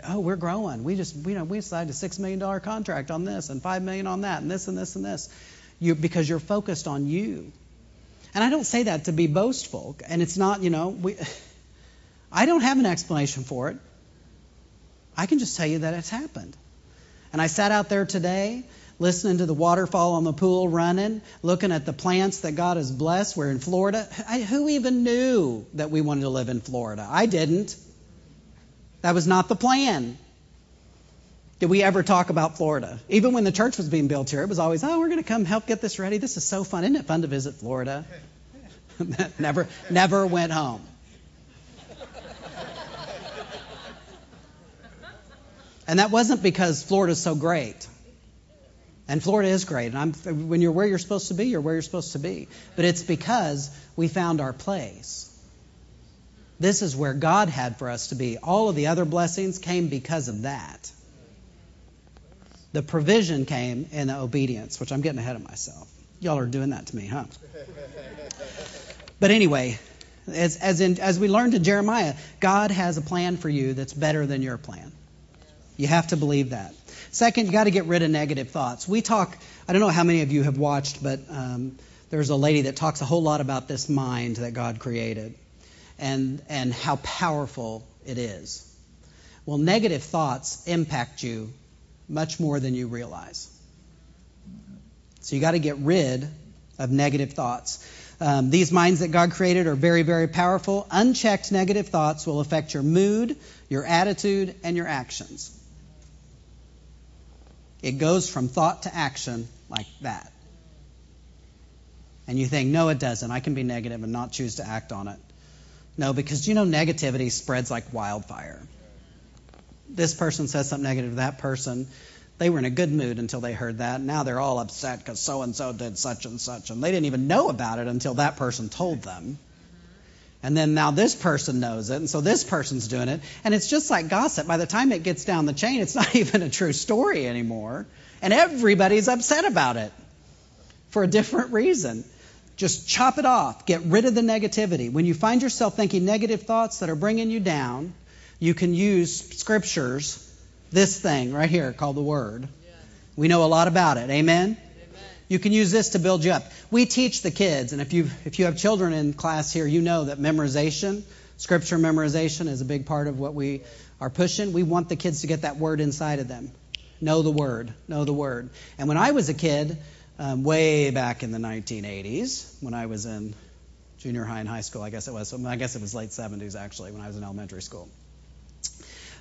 [SPEAKER 1] Oh, we're growing. We just you know we decided a six million dollar contract on this and five million on that and this and this and this. You because you're focused on you. And I don't say that to be boastful. And it's not, you know, we, I don't have an explanation for it. I can just tell you that it's happened. And I sat out there today listening to the waterfall on the pool running, looking at the plants that God has blessed. We're in Florida. I, who even knew that we wanted to live in Florida? I didn't. That was not the plan. Did we ever talk about Florida? Even when the church was being built here, it was always, oh, we're going to come help get this ready. This is so fun. Isn't it fun to visit Florida? never, never went home. And that wasn't because Florida's so great. And Florida is great. And I'm, when you're where you're supposed to be, you're where you're supposed to be. But it's because we found our place. This is where God had for us to be. All of the other blessings came because of that. The provision came in the obedience, which I'm getting ahead of myself. Y'all are doing that to me, huh? But anyway, as, as, in, as we learned in Jeremiah, God has a plan for you that's better than your plan. You have to believe that. Second, you got to get rid of negative thoughts. We talk, I don't know how many of you have watched, but um, there's a lady that talks a whole lot about this mind that God created and, and how powerful it is. Well, negative thoughts impact you much more than you realize. So you got to get rid of negative thoughts. Um, these minds that God created are very, very powerful. Unchecked negative thoughts will affect your mood, your attitude, and your actions. It goes from thought to action like that. And you think, no, it doesn't. I can be negative and not choose to act on it. No, because you know, negativity spreads like wildfire this person says something negative to that person. They were in a good mood until they heard that. Now they're all upset because so and so did such and such. And they didn't even know about it until that person told them. And then now this person knows it, and so this person's doing it. And it's just like gossip. By the time it gets down the chain, it's not even a true story anymore. And everybody's upset about it for a different reason. Just chop it off. Get rid of the negativity. When you find yourself thinking negative thoughts that are bringing you down, you can use scriptures, this thing right here called the Word. We know a lot about it. Amen? Amen? You can use this to build you up. We teach the kids, and if you if you have children in class here, you know that memorization, scripture memorization, is a big part of what we are pushing. We want the kids to get that word inside of them. Know the word. Know the word. And when I was a kid, um, way back in the 1980s, when I was in junior high and high school, I guess it was. I guess it was late 70s actually when I was in elementary school.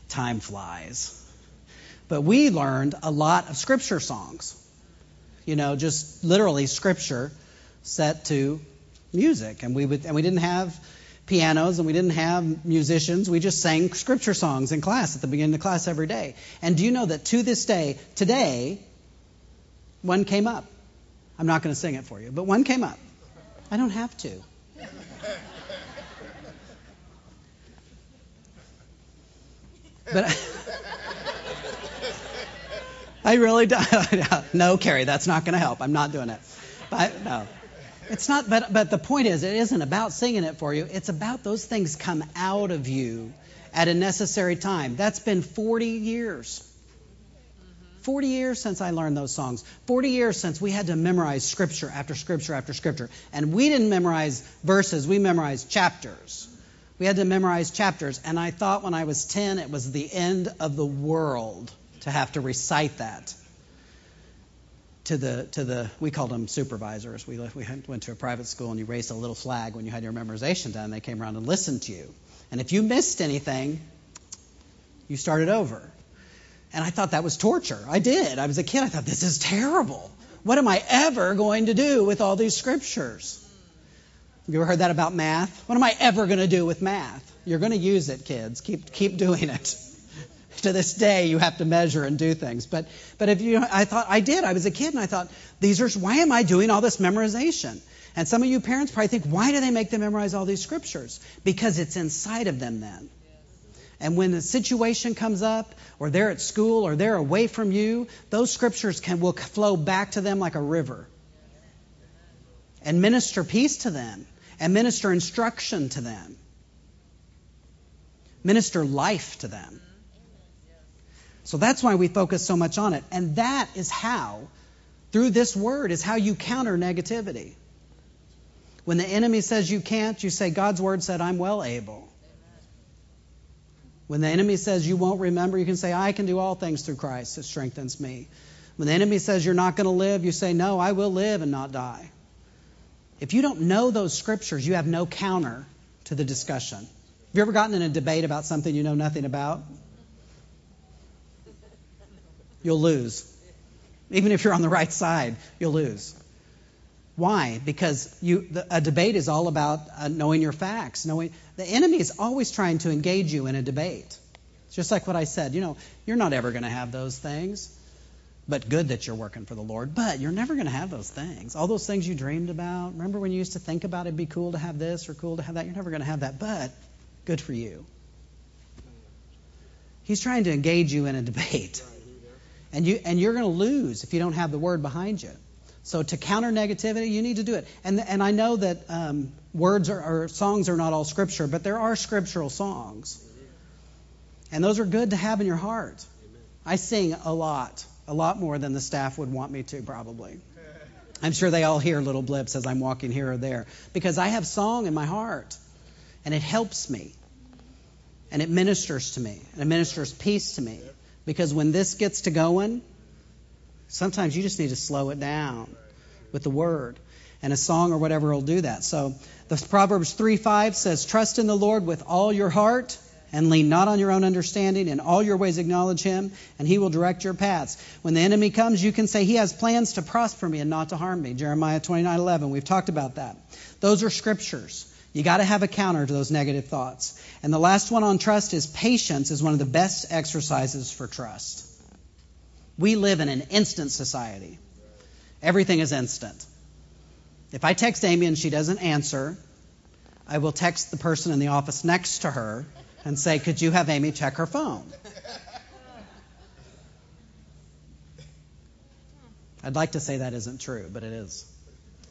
[SPEAKER 1] Time flies. But we learned a lot of scripture songs. You know, just literally scripture set to music, and we would, and we didn't have pianos and we didn't have musicians. We just sang scripture songs in class at the beginning of class every day. And do you know that to this day, today, one came up. I'm not going to sing it for you, but one came up. I don't have to. But I really don't. no, Carrie, that's not going to help. I'm not doing it. But no. It's not, but, but the point is, it isn't about singing it for you. It's about those things come out of you at a necessary time. That's been 40 years. 40 years since I learned those songs. 40 years since we had to memorize scripture after scripture after scripture. And we didn't memorize verses, we memorized chapters. We had to memorize chapters. And I thought when I was 10 it was the end of the world to have to recite that to the to the we called them supervisors. We we went to a private school and you raised a little flag when you had your memorization done. They came around and listened to you. And if you missed anything, you started over. And I thought that was torture. I did. I was a kid. I thought this is terrible. What am I ever going to do with all these scriptures? Have you ever heard that about math? What am I ever going to do with math? You're going to use it, kids. Keep keep doing it to this day you have to measure and do things. But but if you I thought I did. I was a kid and I thought these are why am I doing all this memorization? And some of you parents probably think why do they make them memorize all these scriptures? Because it's inside of them then. And when the situation comes up, or they're at school, or they're away from you, those scriptures can will flow back to them like a river, and minister peace to them, and minister instruction to them, minister life to them. So that's why we focus so much on it. And that is how, through this word, is how you counter negativity. When the enemy says you can't, you say, God's word said, I'm well able. When the enemy says you won't remember, you can say, I can do all things through Christ that strengthens me. When the enemy says you're not going to live, you say, No, I will live and not die. If you don't know those scriptures, you have no counter to the discussion. Have you ever gotten in a debate about something you know nothing about? you'll lose. Even if you're on the right side, you'll lose. Why? Because you, the, a debate is all about uh, knowing your facts. Knowing the enemy is always trying to engage you in a debate. It's just like what I said. You know, you're not ever going to have those things. But good that you're working for the Lord. But you're never going to have those things. All those things you dreamed about. Remember when you used to think about it'd be cool to have this or cool to have that? You're never going to have that. But good for you. He's trying to engage you in a debate. And, you, and you're going to lose if you don't have the word behind you. So to counter negativity, you need to do it. And, and I know that um, words are, or songs are not all scripture, but there are scriptural songs. And those are good to have in your heart. I sing a lot, a lot more than the staff would want me to, probably. I'm sure they all hear little blips as I'm walking here or there because I have song in my heart and it helps me and it ministers to me and it ministers peace to me. Because when this gets to going, sometimes you just need to slow it down with the word. And a song or whatever will do that. So the Proverbs 3 5 says, Trust in the Lord with all your heart and lean not on your own understanding. In all your ways acknowledge him, and he will direct your paths. When the enemy comes, you can say, He has plans to prosper me and not to harm me. Jeremiah 29 11. We've talked about that. Those are scriptures. You got to have a counter to those negative thoughts. And the last one on trust is patience is one of the best exercises for trust. We live in an instant society. Everything is instant. If I text Amy and she doesn't answer, I will text the person in the office next to her and say, Could you have Amy check her phone? I'd like to say that isn't true, but it is.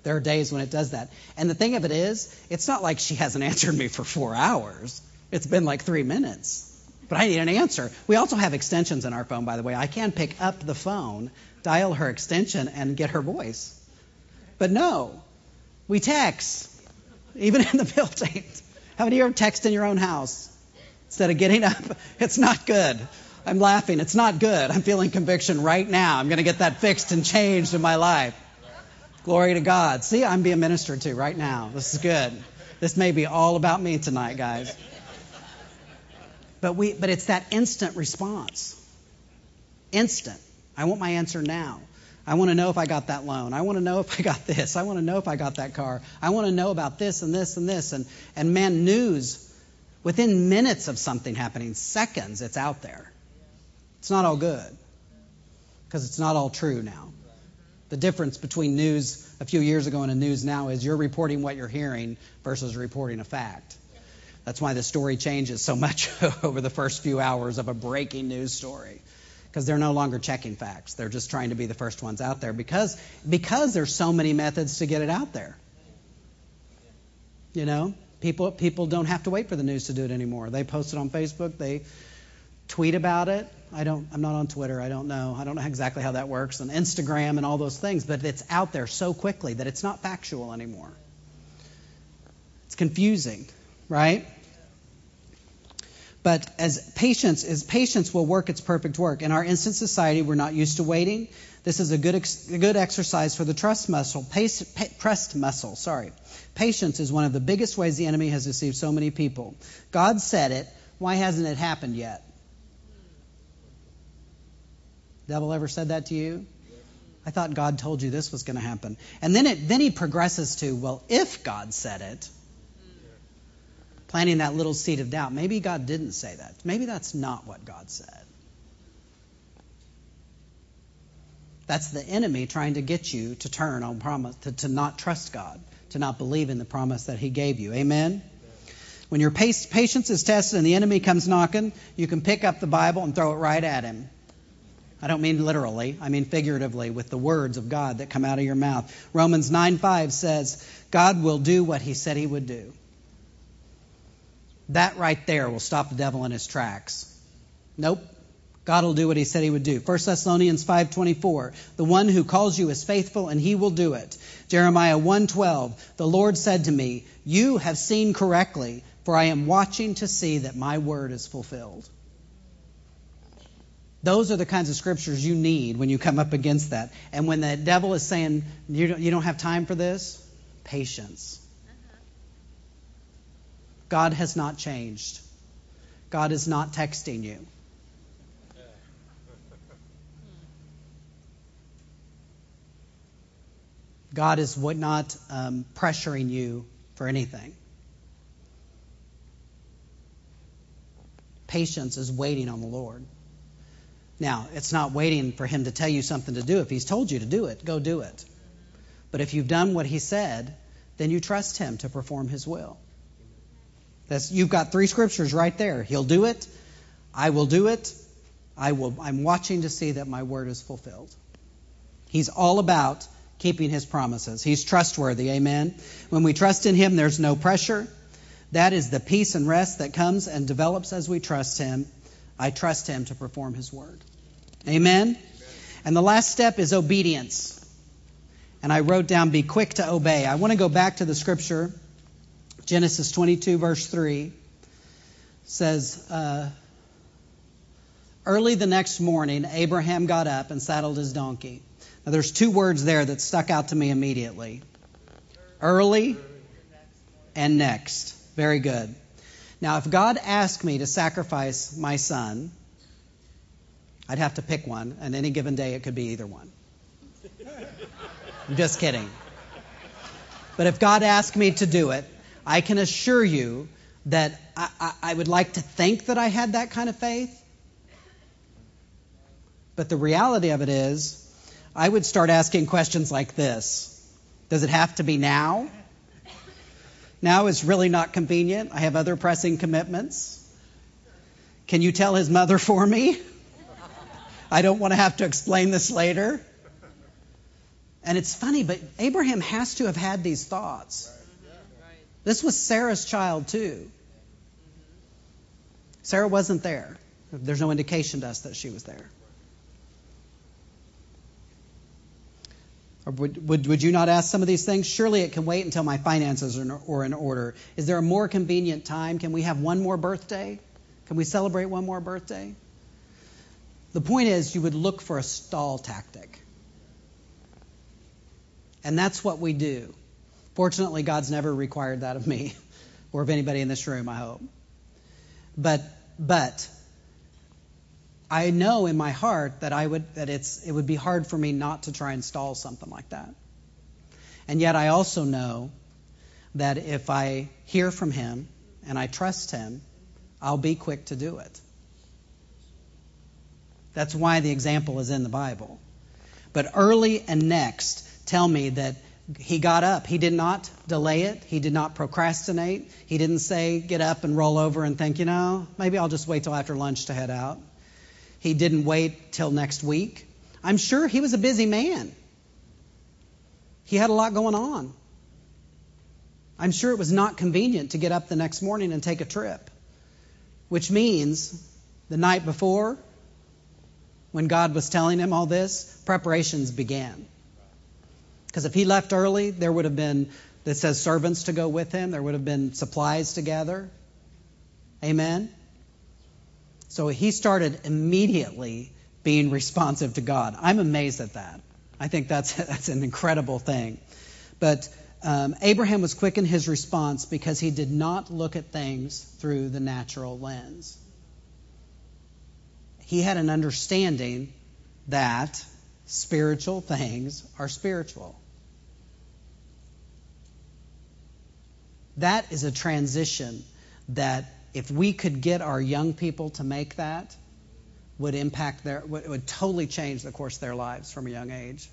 [SPEAKER 1] There are days when it does that. And the thing of it is, it's not like she hasn't answered me for four hours. It's been like three minutes. But I need an answer. We also have extensions in our phone, by the way. I can pick up the phone, dial her extension, and get her voice. But no, we text, even in the building. How many of you ever text in your own house instead of getting up? It's not good. I'm laughing. It's not good. I'm feeling conviction right now. I'm going to get that fixed and changed in my life. Glory to God. See, I'm being ministered to right now. This is good. This may be all about me tonight, guys. But we but it's that instant response. Instant. I want my answer now. I want to know if I got that loan. I want to know if I got this. I want to know if I got that car. I want to know about this and this and this. And, and man, news, within minutes of something happening, seconds, it's out there. It's not all good because it's not all true now. The difference between news a few years ago and a news now is you're reporting what you're hearing versus reporting a fact. That's why the story changes so much over the first few hours of a breaking news story because they're no longer checking facts. They're just trying to be the first ones out there because because there's so many methods to get it out there. You know, people people don't have to wait for the news to do it anymore. They post it on Facebook. They tweet about it. I don't. I'm not on Twitter. I don't know. I don't know exactly how that works. And Instagram and all those things. But it's out there so quickly that it's not factual anymore. It's confusing, right? But as patience is patience will work its perfect work. In our instant society, we're not used to waiting. This is a good ex, a good exercise for the trust muscle, pace, pa, trust muscle. Sorry, patience is one of the biggest ways the enemy has deceived so many people. God said it. Why hasn't it happened yet? Devil ever said that to you? I thought God told you this was going to happen. And then it then he progresses to, well, if God said it, planting that little seed of doubt. Maybe God didn't say that. Maybe that's not what God said. That's the enemy trying to get you to turn on promise, to, to not trust God, to not believe in the promise that He gave you. Amen? When your patience is tested and the enemy comes knocking, you can pick up the Bible and throw it right at him. I don't mean literally, I mean figuratively with the words of God that come out of your mouth. Romans 9 5 says, God will do what He said He would do. That right there will stop the devil in his tracks. Nope. God will do what he said he would do. 1 Thessalonians 5:24. The one who calls you is faithful and he will do it. Jeremiah 1:12. The Lord said to me, "You have seen correctly, for I am watching to see that my word is fulfilled." Those are the kinds of scriptures you need when you come up against that. And when the devil is saying, you don't, you don't have time for this, patience. God has not changed. God is not texting you. God is not um, pressuring you for anything. Patience is waiting on the Lord. Now, it's not waiting for Him to tell you something to do. If He's told you to do it, go do it. But if you've done what He said, then you trust Him to perform His will. That's, you've got three scriptures right there. He'll do it. I will do it. I will, I'm watching to see that my word is fulfilled. He's all about keeping his promises. He's trustworthy. Amen. When we trust in him, there's no pressure. That is the peace and rest that comes and develops as we trust him. I trust him to perform his word. Amen. And the last step is obedience. And I wrote down, be quick to obey. I want to go back to the scripture Genesis 22, verse 3 says, uh, Early the next morning, Abraham got up and saddled his donkey. Now, there's two words there that stuck out to me immediately early and next. Very good. Now, if God asked me to sacrifice my son, I'd have to pick one, and any given day it could be either one. I'm just kidding. But if God asked me to do it, I can assure you that I, I, I would like to think that I had that kind of faith. But the reality of it is, I would start asking questions like this Does it have to be now? Now is really not convenient. I have other pressing commitments. Can you tell his mother for me? I don't want to have to explain this later. And it's funny, but Abraham has to have had these thoughts. This was Sarah's child, too. Sarah wasn't there. There's no indication to us that she was there. Or would, would, would you not ask some of these things? Surely it can wait until my finances are in, in order. Is there a more convenient time? Can we have one more birthday? Can we celebrate one more birthday? The point is, you would look for a stall tactic. And that's what we do. Fortunately, God's never required that of me or of anybody in this room, I hope. But, but, I know in my heart that I would that it's it would be hard for me not to try and stall something like that. And yet I also know that if I hear from him and I trust him, I'll be quick to do it. That's why the example is in the Bible. But early and next tell me that he got up. He did not delay it. He did not procrastinate. He didn't say, get up and roll over and think, you know, maybe I'll just wait till after lunch to head out. He didn't wait till next week. I'm sure he was a busy man. He had a lot going on. I'm sure it was not convenient to get up the next morning and take a trip, which means the night before, when God was telling him all this, preparations began. Because if he left early, there would have been, that says servants to go with him, there would have been supplies to gather. Amen? So he started immediately being responsive to God. I'm amazed at that. I think that's, that's an incredible thing. But um, Abraham was quick in his response because he did not look at things through the natural lens. He had an understanding that spiritual things are spiritual. That is a transition that if we could get our young people to make that, would impact their, would, would totally change the course of their lives from a young age.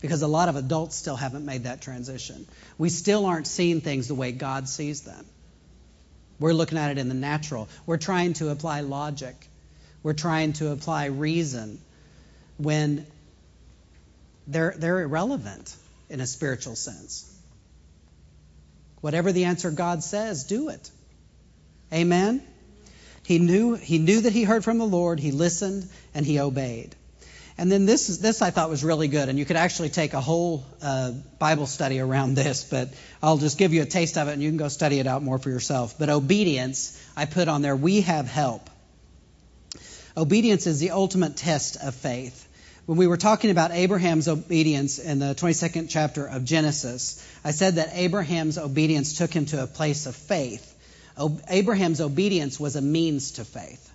[SPEAKER 1] Because a lot of adults still haven't made that transition. We still aren't seeing things the way God sees them. We're looking at it in the natural. We're trying to apply logic. We're trying to apply reason when they're, they're irrelevant in a spiritual sense. Whatever the answer God says, do it. Amen? He knew, he knew that he heard from the Lord, he listened, and he obeyed. And then this, this I thought was really good, and you could actually take a whole uh, Bible study around this, but I'll just give you a taste of it, and you can go study it out more for yourself. But obedience, I put on there, we have help. Obedience is the ultimate test of faith. When we were talking about Abraham's obedience in the 22nd chapter of Genesis, I said that Abraham's obedience took him to a place of faith. Abraham's obedience was a means to faith.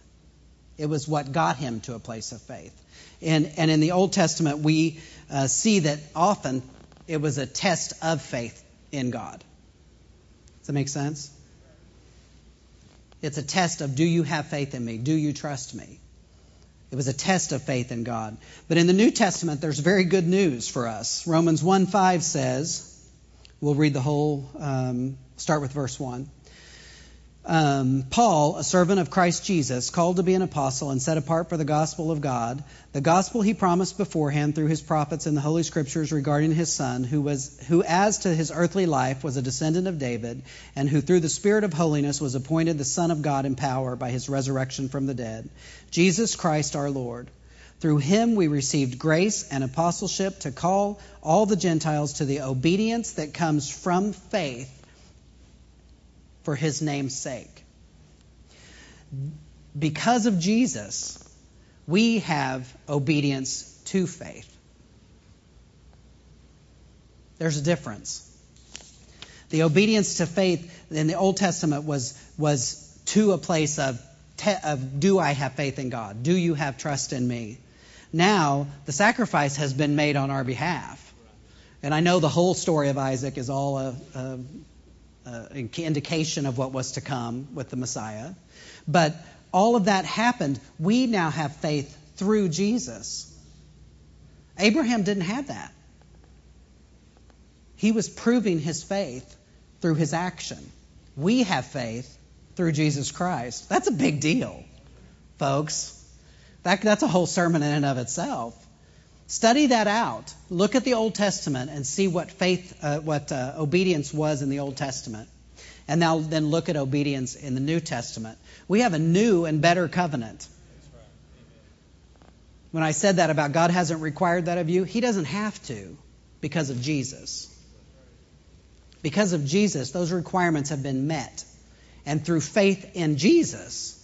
[SPEAKER 1] It was what got him to a place of faith. And, and in the Old Testament, we uh, see that often it was a test of faith in God. Does that make sense? It's a test of do you have faith in me? Do you trust me? It was a test of faith in God. But in the New Testament, there's very good news for us. Romans 1 5 says, we'll read the whole, um, start with verse 1 um, Paul, a servant of Christ Jesus, called to be an apostle and set apart for the gospel of God, the gospel he promised beforehand through his prophets in the Holy Scriptures regarding his son, who was, who as to his earthly life was a descendant of David, and who through the Spirit of holiness was appointed the Son of God in power by his resurrection from the dead, Jesus Christ our Lord. Through him we received grace and apostleship to call all the Gentiles to the obedience that comes from faith for his name's sake. Because of Jesus, we have obedience to faith. There's a difference. The obedience to faith in the Old Testament was, was to a place of, te- of do I have faith in God? Do you have trust in me? Now, the sacrifice has been made on our behalf. And I know the whole story of Isaac is all a, a uh, indication of what was to come with the Messiah. But all of that happened. We now have faith through Jesus. Abraham didn't have that. He was proving his faith through his action. We have faith through Jesus Christ. That's a big deal, folks. That, that's a whole sermon in and of itself. Study that out. Look at the Old Testament and see what faith, uh, what uh, obedience was in the Old Testament. And now then look at obedience in the New Testament. We have a new and better covenant. When I said that about God hasn't required that of you, He doesn't have to. because of Jesus. Because of Jesus, those requirements have been met. And through faith in Jesus,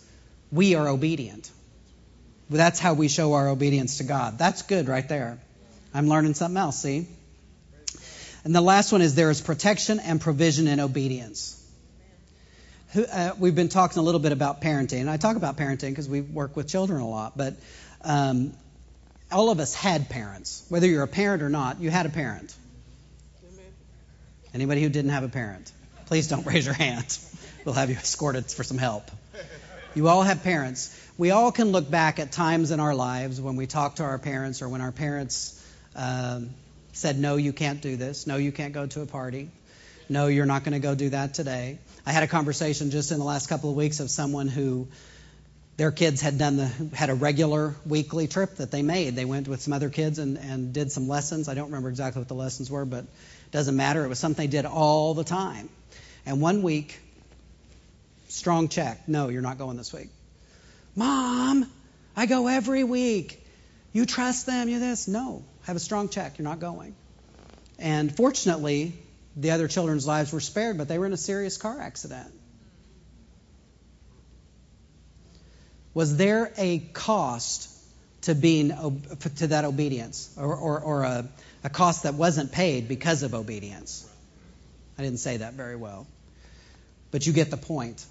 [SPEAKER 1] we are obedient. That's how we show our obedience to God. That's good right there. I'm learning something else, see? And the last one is there is protection and provision in obedience. Uh, we've been talking a little bit about parenting, and I talk about parenting because we work with children a lot, but um, all of us had parents. Whether you're a parent or not, you had a parent. Anybody who didn't have a parent, please don't raise your hand. We'll have you escorted for some help. You all have parents. We all can look back at times in our lives when we talk to our parents or when our parents um, said, No, you can't do this. No, you can't go to a party. No, you're not going to go do that today. I had a conversation just in the last couple of weeks of someone who their kids had done the had a regular weekly trip that they made. They went with some other kids and, and did some lessons. I don't remember exactly what the lessons were, but it doesn't matter. It was something they did all the time. And one week, strong check. No, you're not going this week. Mom, I go every week. You trust them, you this? No. Have a strong check. You're not going. And fortunately, the other children's lives were spared, but they were in a serious car accident. Was there a cost to being to that obedience, or, or, or a, a cost that wasn't paid because of obedience? I didn't say that very well, but you get the point.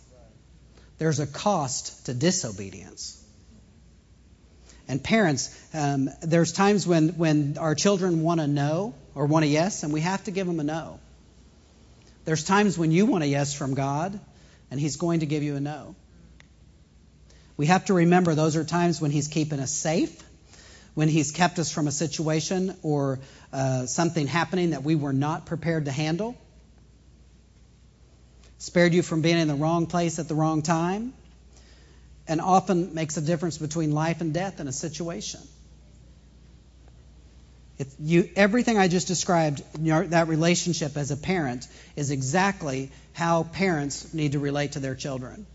[SPEAKER 1] There's a cost to disobedience. And parents, um, there's times when, when our children want a no or want a yes, and we have to give them a no. There's times when you want a yes from God, and He's going to give you a no. We have to remember those are times when He's keeping us safe, when He's kept us from a situation or uh, something happening that we were not prepared to handle, spared you from being in the wrong place at the wrong time, and often makes a difference between life and death in a situation. You, everything I just described, that relationship as a parent, is exactly how parents need to relate to their children.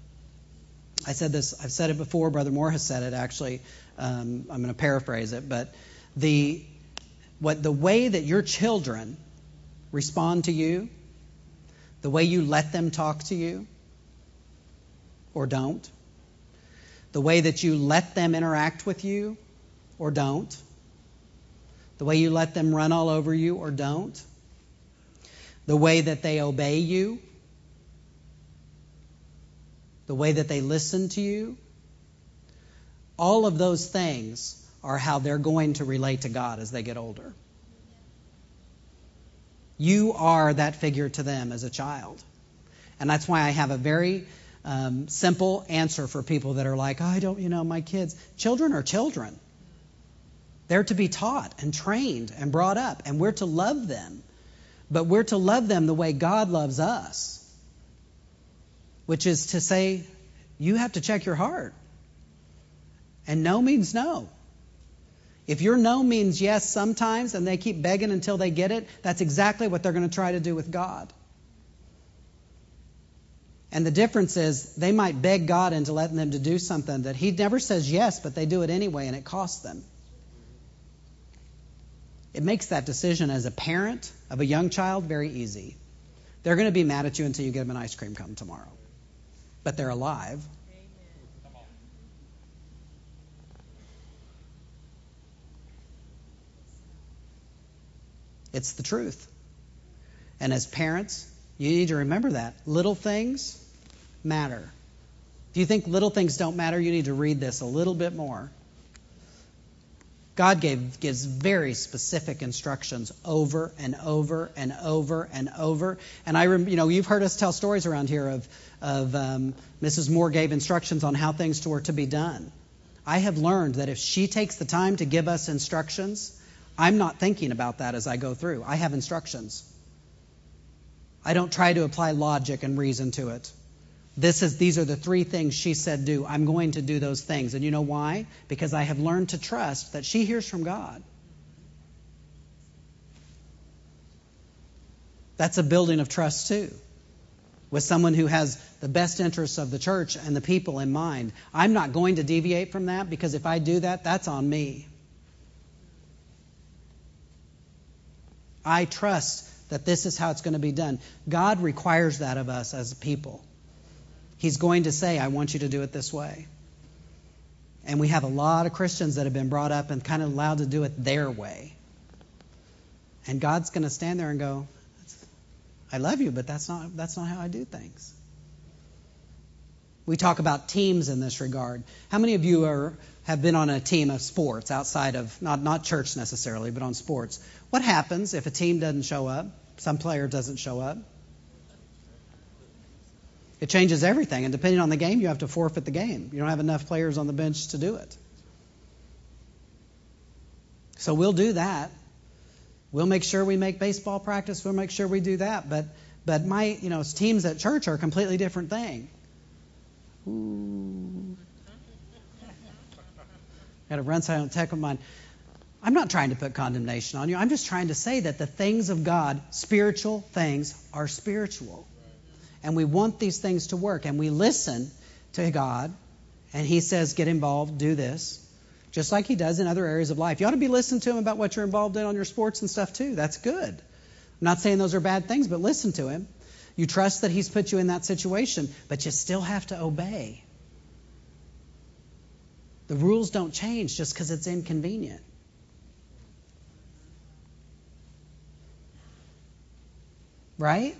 [SPEAKER 1] I said this, I've said it before, Brother Moore has said it actually. Um, I'm going to paraphrase it, but the, what, the way that your children respond to you, the way you let them talk to you, or don't, the way that you let them interact with you, or don't, the way you let them run all over you or don't, the way that they obey you, the way that they listen to you. All of those things are how they're going to relate to God as they get older. You are that figure to them as a child. And that's why I have a very um, simple answer for people that are like, oh, I don't, you know, my kids. Children are children. They're to be taught and trained and brought up, and we're to love them. But we're to love them the way God loves us, which is to say, you have to check your heart. And no means no. If your no means yes sometimes and they keep begging until they get it, that's exactly what they're going to try to do with God. And the difference is they might beg God into letting them to do something that He never says yes, but they do it anyway and it costs them. It makes that decision as a parent of a young child very easy. They're going to be mad at you until you give them an ice cream cone tomorrow. But they're alive. It's the truth. And as parents, you need to remember that. Little things matter. If you think little things don't matter, you need to read this a little bit more. God gave, gives very specific instructions over and over and over and over. And I, you know, you've heard us tell stories around here of, of um, Mrs. Moore gave instructions on how things were to be done. I have learned that if she takes the time to give us instructions, I'm not thinking about that as I go through. I have instructions. I don't try to apply logic and reason to it. This is, these are the three things she said do. I'm going to do those things. And you know why? Because I have learned to trust that she hears from God. That's a building of trust, too, with someone who has the best interests of the church and the people in mind. I'm not going to deviate from that because if I do that, that's on me. I trust that this is how it's going to be done. God requires that of us as a people. He's going to say, I want you to do it this way. And we have a lot of Christians that have been brought up and kind of allowed to do it their way. And God's going to stand there and go, I love you, but that's not, that's not how I do things. We talk about teams in this regard. How many of you are, have been on a team of sports outside of, not, not church necessarily, but on sports? What happens if a team doesn't show up? Some player doesn't show up? It changes everything. And depending on the game, you have to forfeit the game. You don't have enough players on the bench to do it. So we'll do that. We'll make sure we make baseball practice. We'll make sure we do that. But but my you know teams at church are a completely different thing. Ooh. Got a run tech of mine. I'm not trying to put condemnation on you. I'm just trying to say that the things of God, spiritual things, are spiritual. And we want these things to work. And we listen to God. And He says, get involved, do this just like he does in other areas of life. You ought to be listening to him about what you're involved in on your sports and stuff too. That's good. I'm not saying those are bad things, but listen to him. You trust that he's put you in that situation, but you still have to obey. The rules don't change just because it's inconvenient. Right?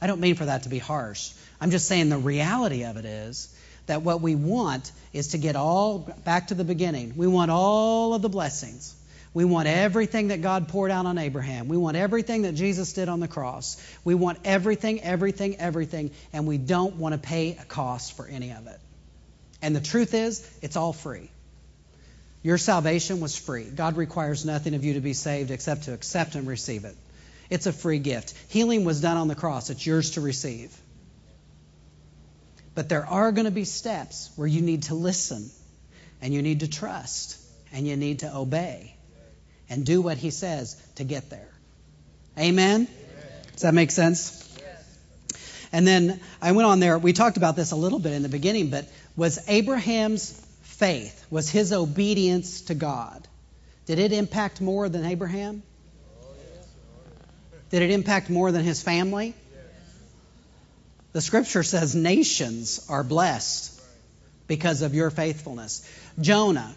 [SPEAKER 1] I don't mean for that to be harsh. I'm just saying the reality of it is that what we want is to get all back to the beginning. We want all of the blessings. We want everything that God poured out on Abraham. We want everything that Jesus did on the cross. We want everything, everything, everything, and we don't want to pay a cost for any of it. And the truth is, it's all free. Your salvation was free. God requires nothing of you to be saved except to accept and receive it. It's a free gift. Healing was done on the cross, it's yours to receive. But there are going to be steps where you need to listen and you need to trust and you need to obey and do what he says to get there. Amen? Amen. Does that make sense? Yes. And then I went on there. We talked about this a little bit in the beginning, but was Abraham's faith, was his obedience to God, did it impact more than Abraham? Did it impact more than his family? The scripture says nations are blessed because of your faithfulness. Jonah,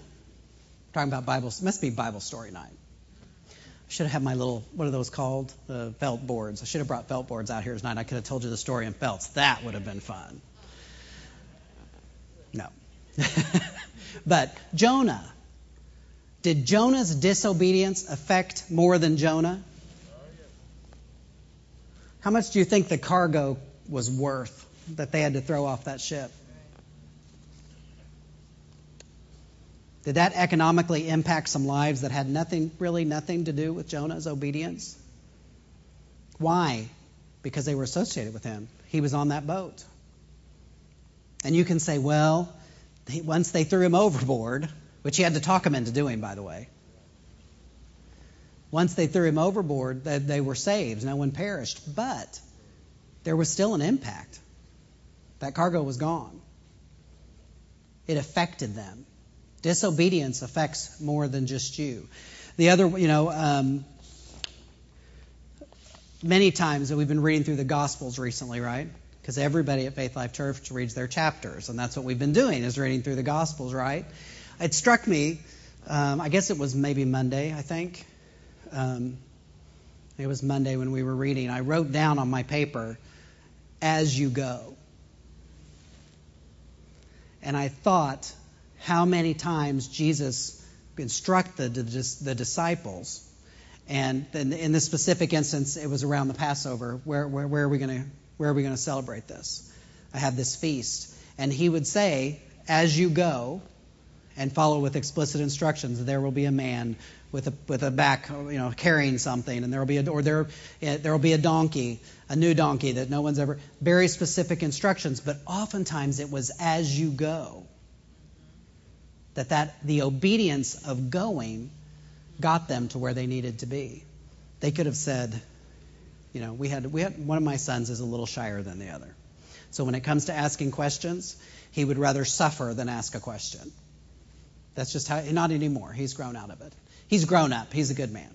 [SPEAKER 1] talking about Bible, must be Bible story night. I should have had my little, what are those called? The felt boards. I should have brought felt boards out here tonight. I could have told you the story in felts. That would have been fun. But Jonah, did Jonah's disobedience affect more than Jonah? How much do you think the cargo was worth that they had to throw off that ship? Did that economically impact some lives that had nothing, really nothing to do with Jonah's obedience? Why? Because they were associated with him. He was on that boat. And you can say, well, once they threw him overboard, which he had to talk him into doing, by the way. Once they threw him overboard, they were saved. No one perished. But there was still an impact. That cargo was gone. It affected them. Disobedience affects more than just you. The other, you know, um, many times that we've been reading through the Gospels recently, right? Because everybody at Faith Life Church reads their chapters, and that's what we've been doing is reading through the Gospels, right? It struck me, um, I guess it was maybe Monday, I think. Um, it was Monday when we were reading. I wrote down on my paper as you go. And I thought how many times Jesus instructed the, disciples. And then in this specific instance, it was around the Passover. Where, where, where are we going to where are we going to celebrate this? I have this feast, and he would say, "As you go, and follow with explicit instructions. There will be a man with a with a back, you know, carrying something, and there will be a or there eh, there will be a donkey, a new donkey that no one's ever. Very specific instructions, but oftentimes it was as you go. That that the obedience of going got them to where they needed to be. They could have said, you know, we had we had one of my sons is a little shyer than the other. So when it comes to asking questions, he would rather suffer than ask a question. That's just how not anymore. He's grown out of it. He's grown up. He's a good man.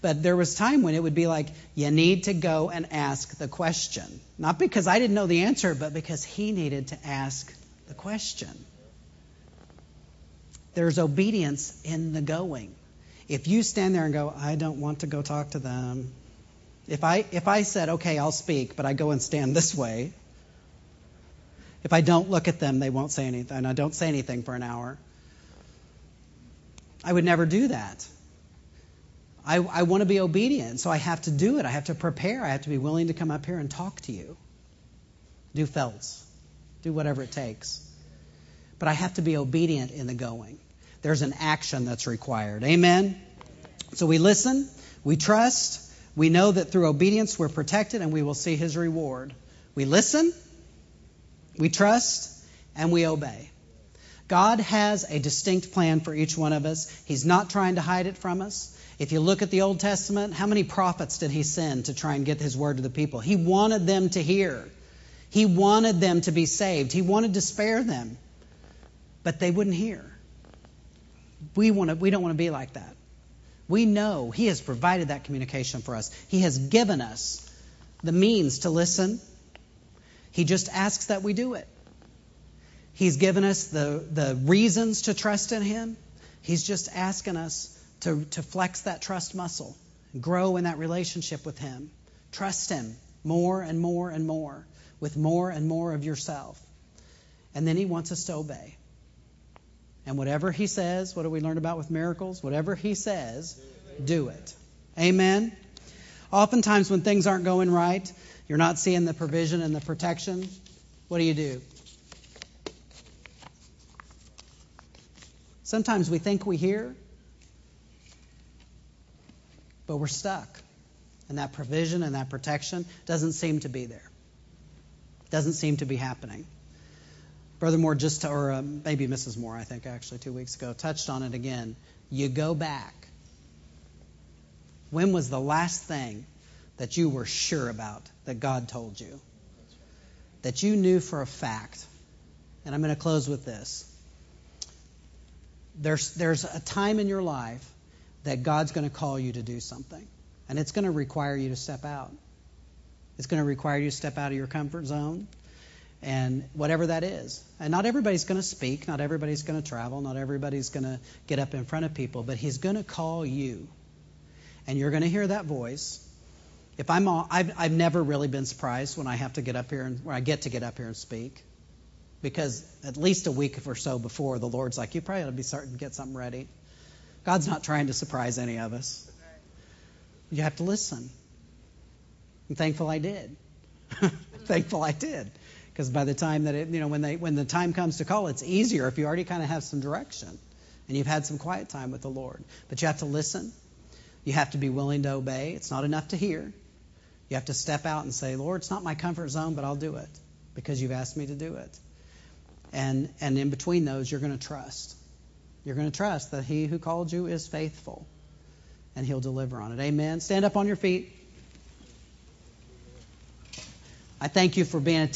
[SPEAKER 1] But there was time when it would be like, you need to go and ask the question. Not because I didn't know the answer, but because he needed to ask the question. There's obedience in the going. If you stand there and go, I don't want to go talk to them. If I if I said, okay, I'll speak, but I go and stand this way, if I don't look at them, they won't say anything. And I don't say anything for an hour. I would never do that. I, I want to be obedient, so I have to do it. I have to prepare. I have to be willing to come up here and talk to you. Do felts. Do whatever it takes. But I have to be obedient in the going. There's an action that's required. Amen? So we listen, we trust, we know that through obedience we're protected and we will see his reward. We listen, we trust, and we obey. God has a distinct plan for each one of us. He's not trying to hide it from us. If you look at the Old Testament, how many prophets did he send to try and get his word to the people? He wanted them to hear. He wanted them to be saved. He wanted to spare them. But they wouldn't hear. We, want to, we don't want to be like that. We know He has provided that communication for us. He has given us the means to listen. He just asks that we do it. He's given us the, the reasons to trust in Him. He's just asking us to, to flex that trust muscle, grow in that relationship with Him. Trust Him more and more and more with more and more of yourself. And then He wants us to obey. And whatever He says, what do we learn about with miracles? Whatever He says, do it. Amen. Oftentimes, when things aren't going right, you're not seeing the provision and the protection, what do you do? Sometimes we think we hear, but we're stuck. And that provision and that protection doesn't seem to be there. Doesn't seem to be happening. Brother Moore just, or uh, maybe Mrs. Moore, I think actually two weeks ago, touched on it again. You go back. When was the last thing that you were sure about that God told you? That you knew for a fact. And I'm going to close with this. There's, there's a time in your life that God's going to call you to do something. And it's going to require you to step out. It's going to require you to step out of your comfort zone and whatever that is. And not everybody's going to speak, not everybody's going to travel, not everybody's going to get up in front of people, but He's going to call you. And you're going to hear that voice. If I'm all, I've, I've never really been surprised when I have to get up here and when I get to get up here and speak. Because at least a week or so before, the Lord's like, you probably ought to be starting to get something ready. God's not trying to surprise any of us. You have to listen. I'm thankful I did. thankful I did. Because by the time that it, you know, when they when the time comes to call, it's easier if you already kind of have some direction and you've had some quiet time with the Lord. But you have to listen. You have to be willing to obey. It's not enough to hear. You have to step out and say, Lord, it's not my comfort zone, but I'll do it because you've asked me to do it. And and in between those, you're going to trust. You're going to trust that He who called you is faithful and He'll deliver on it. Amen. Stand up on your feet. I thank you for being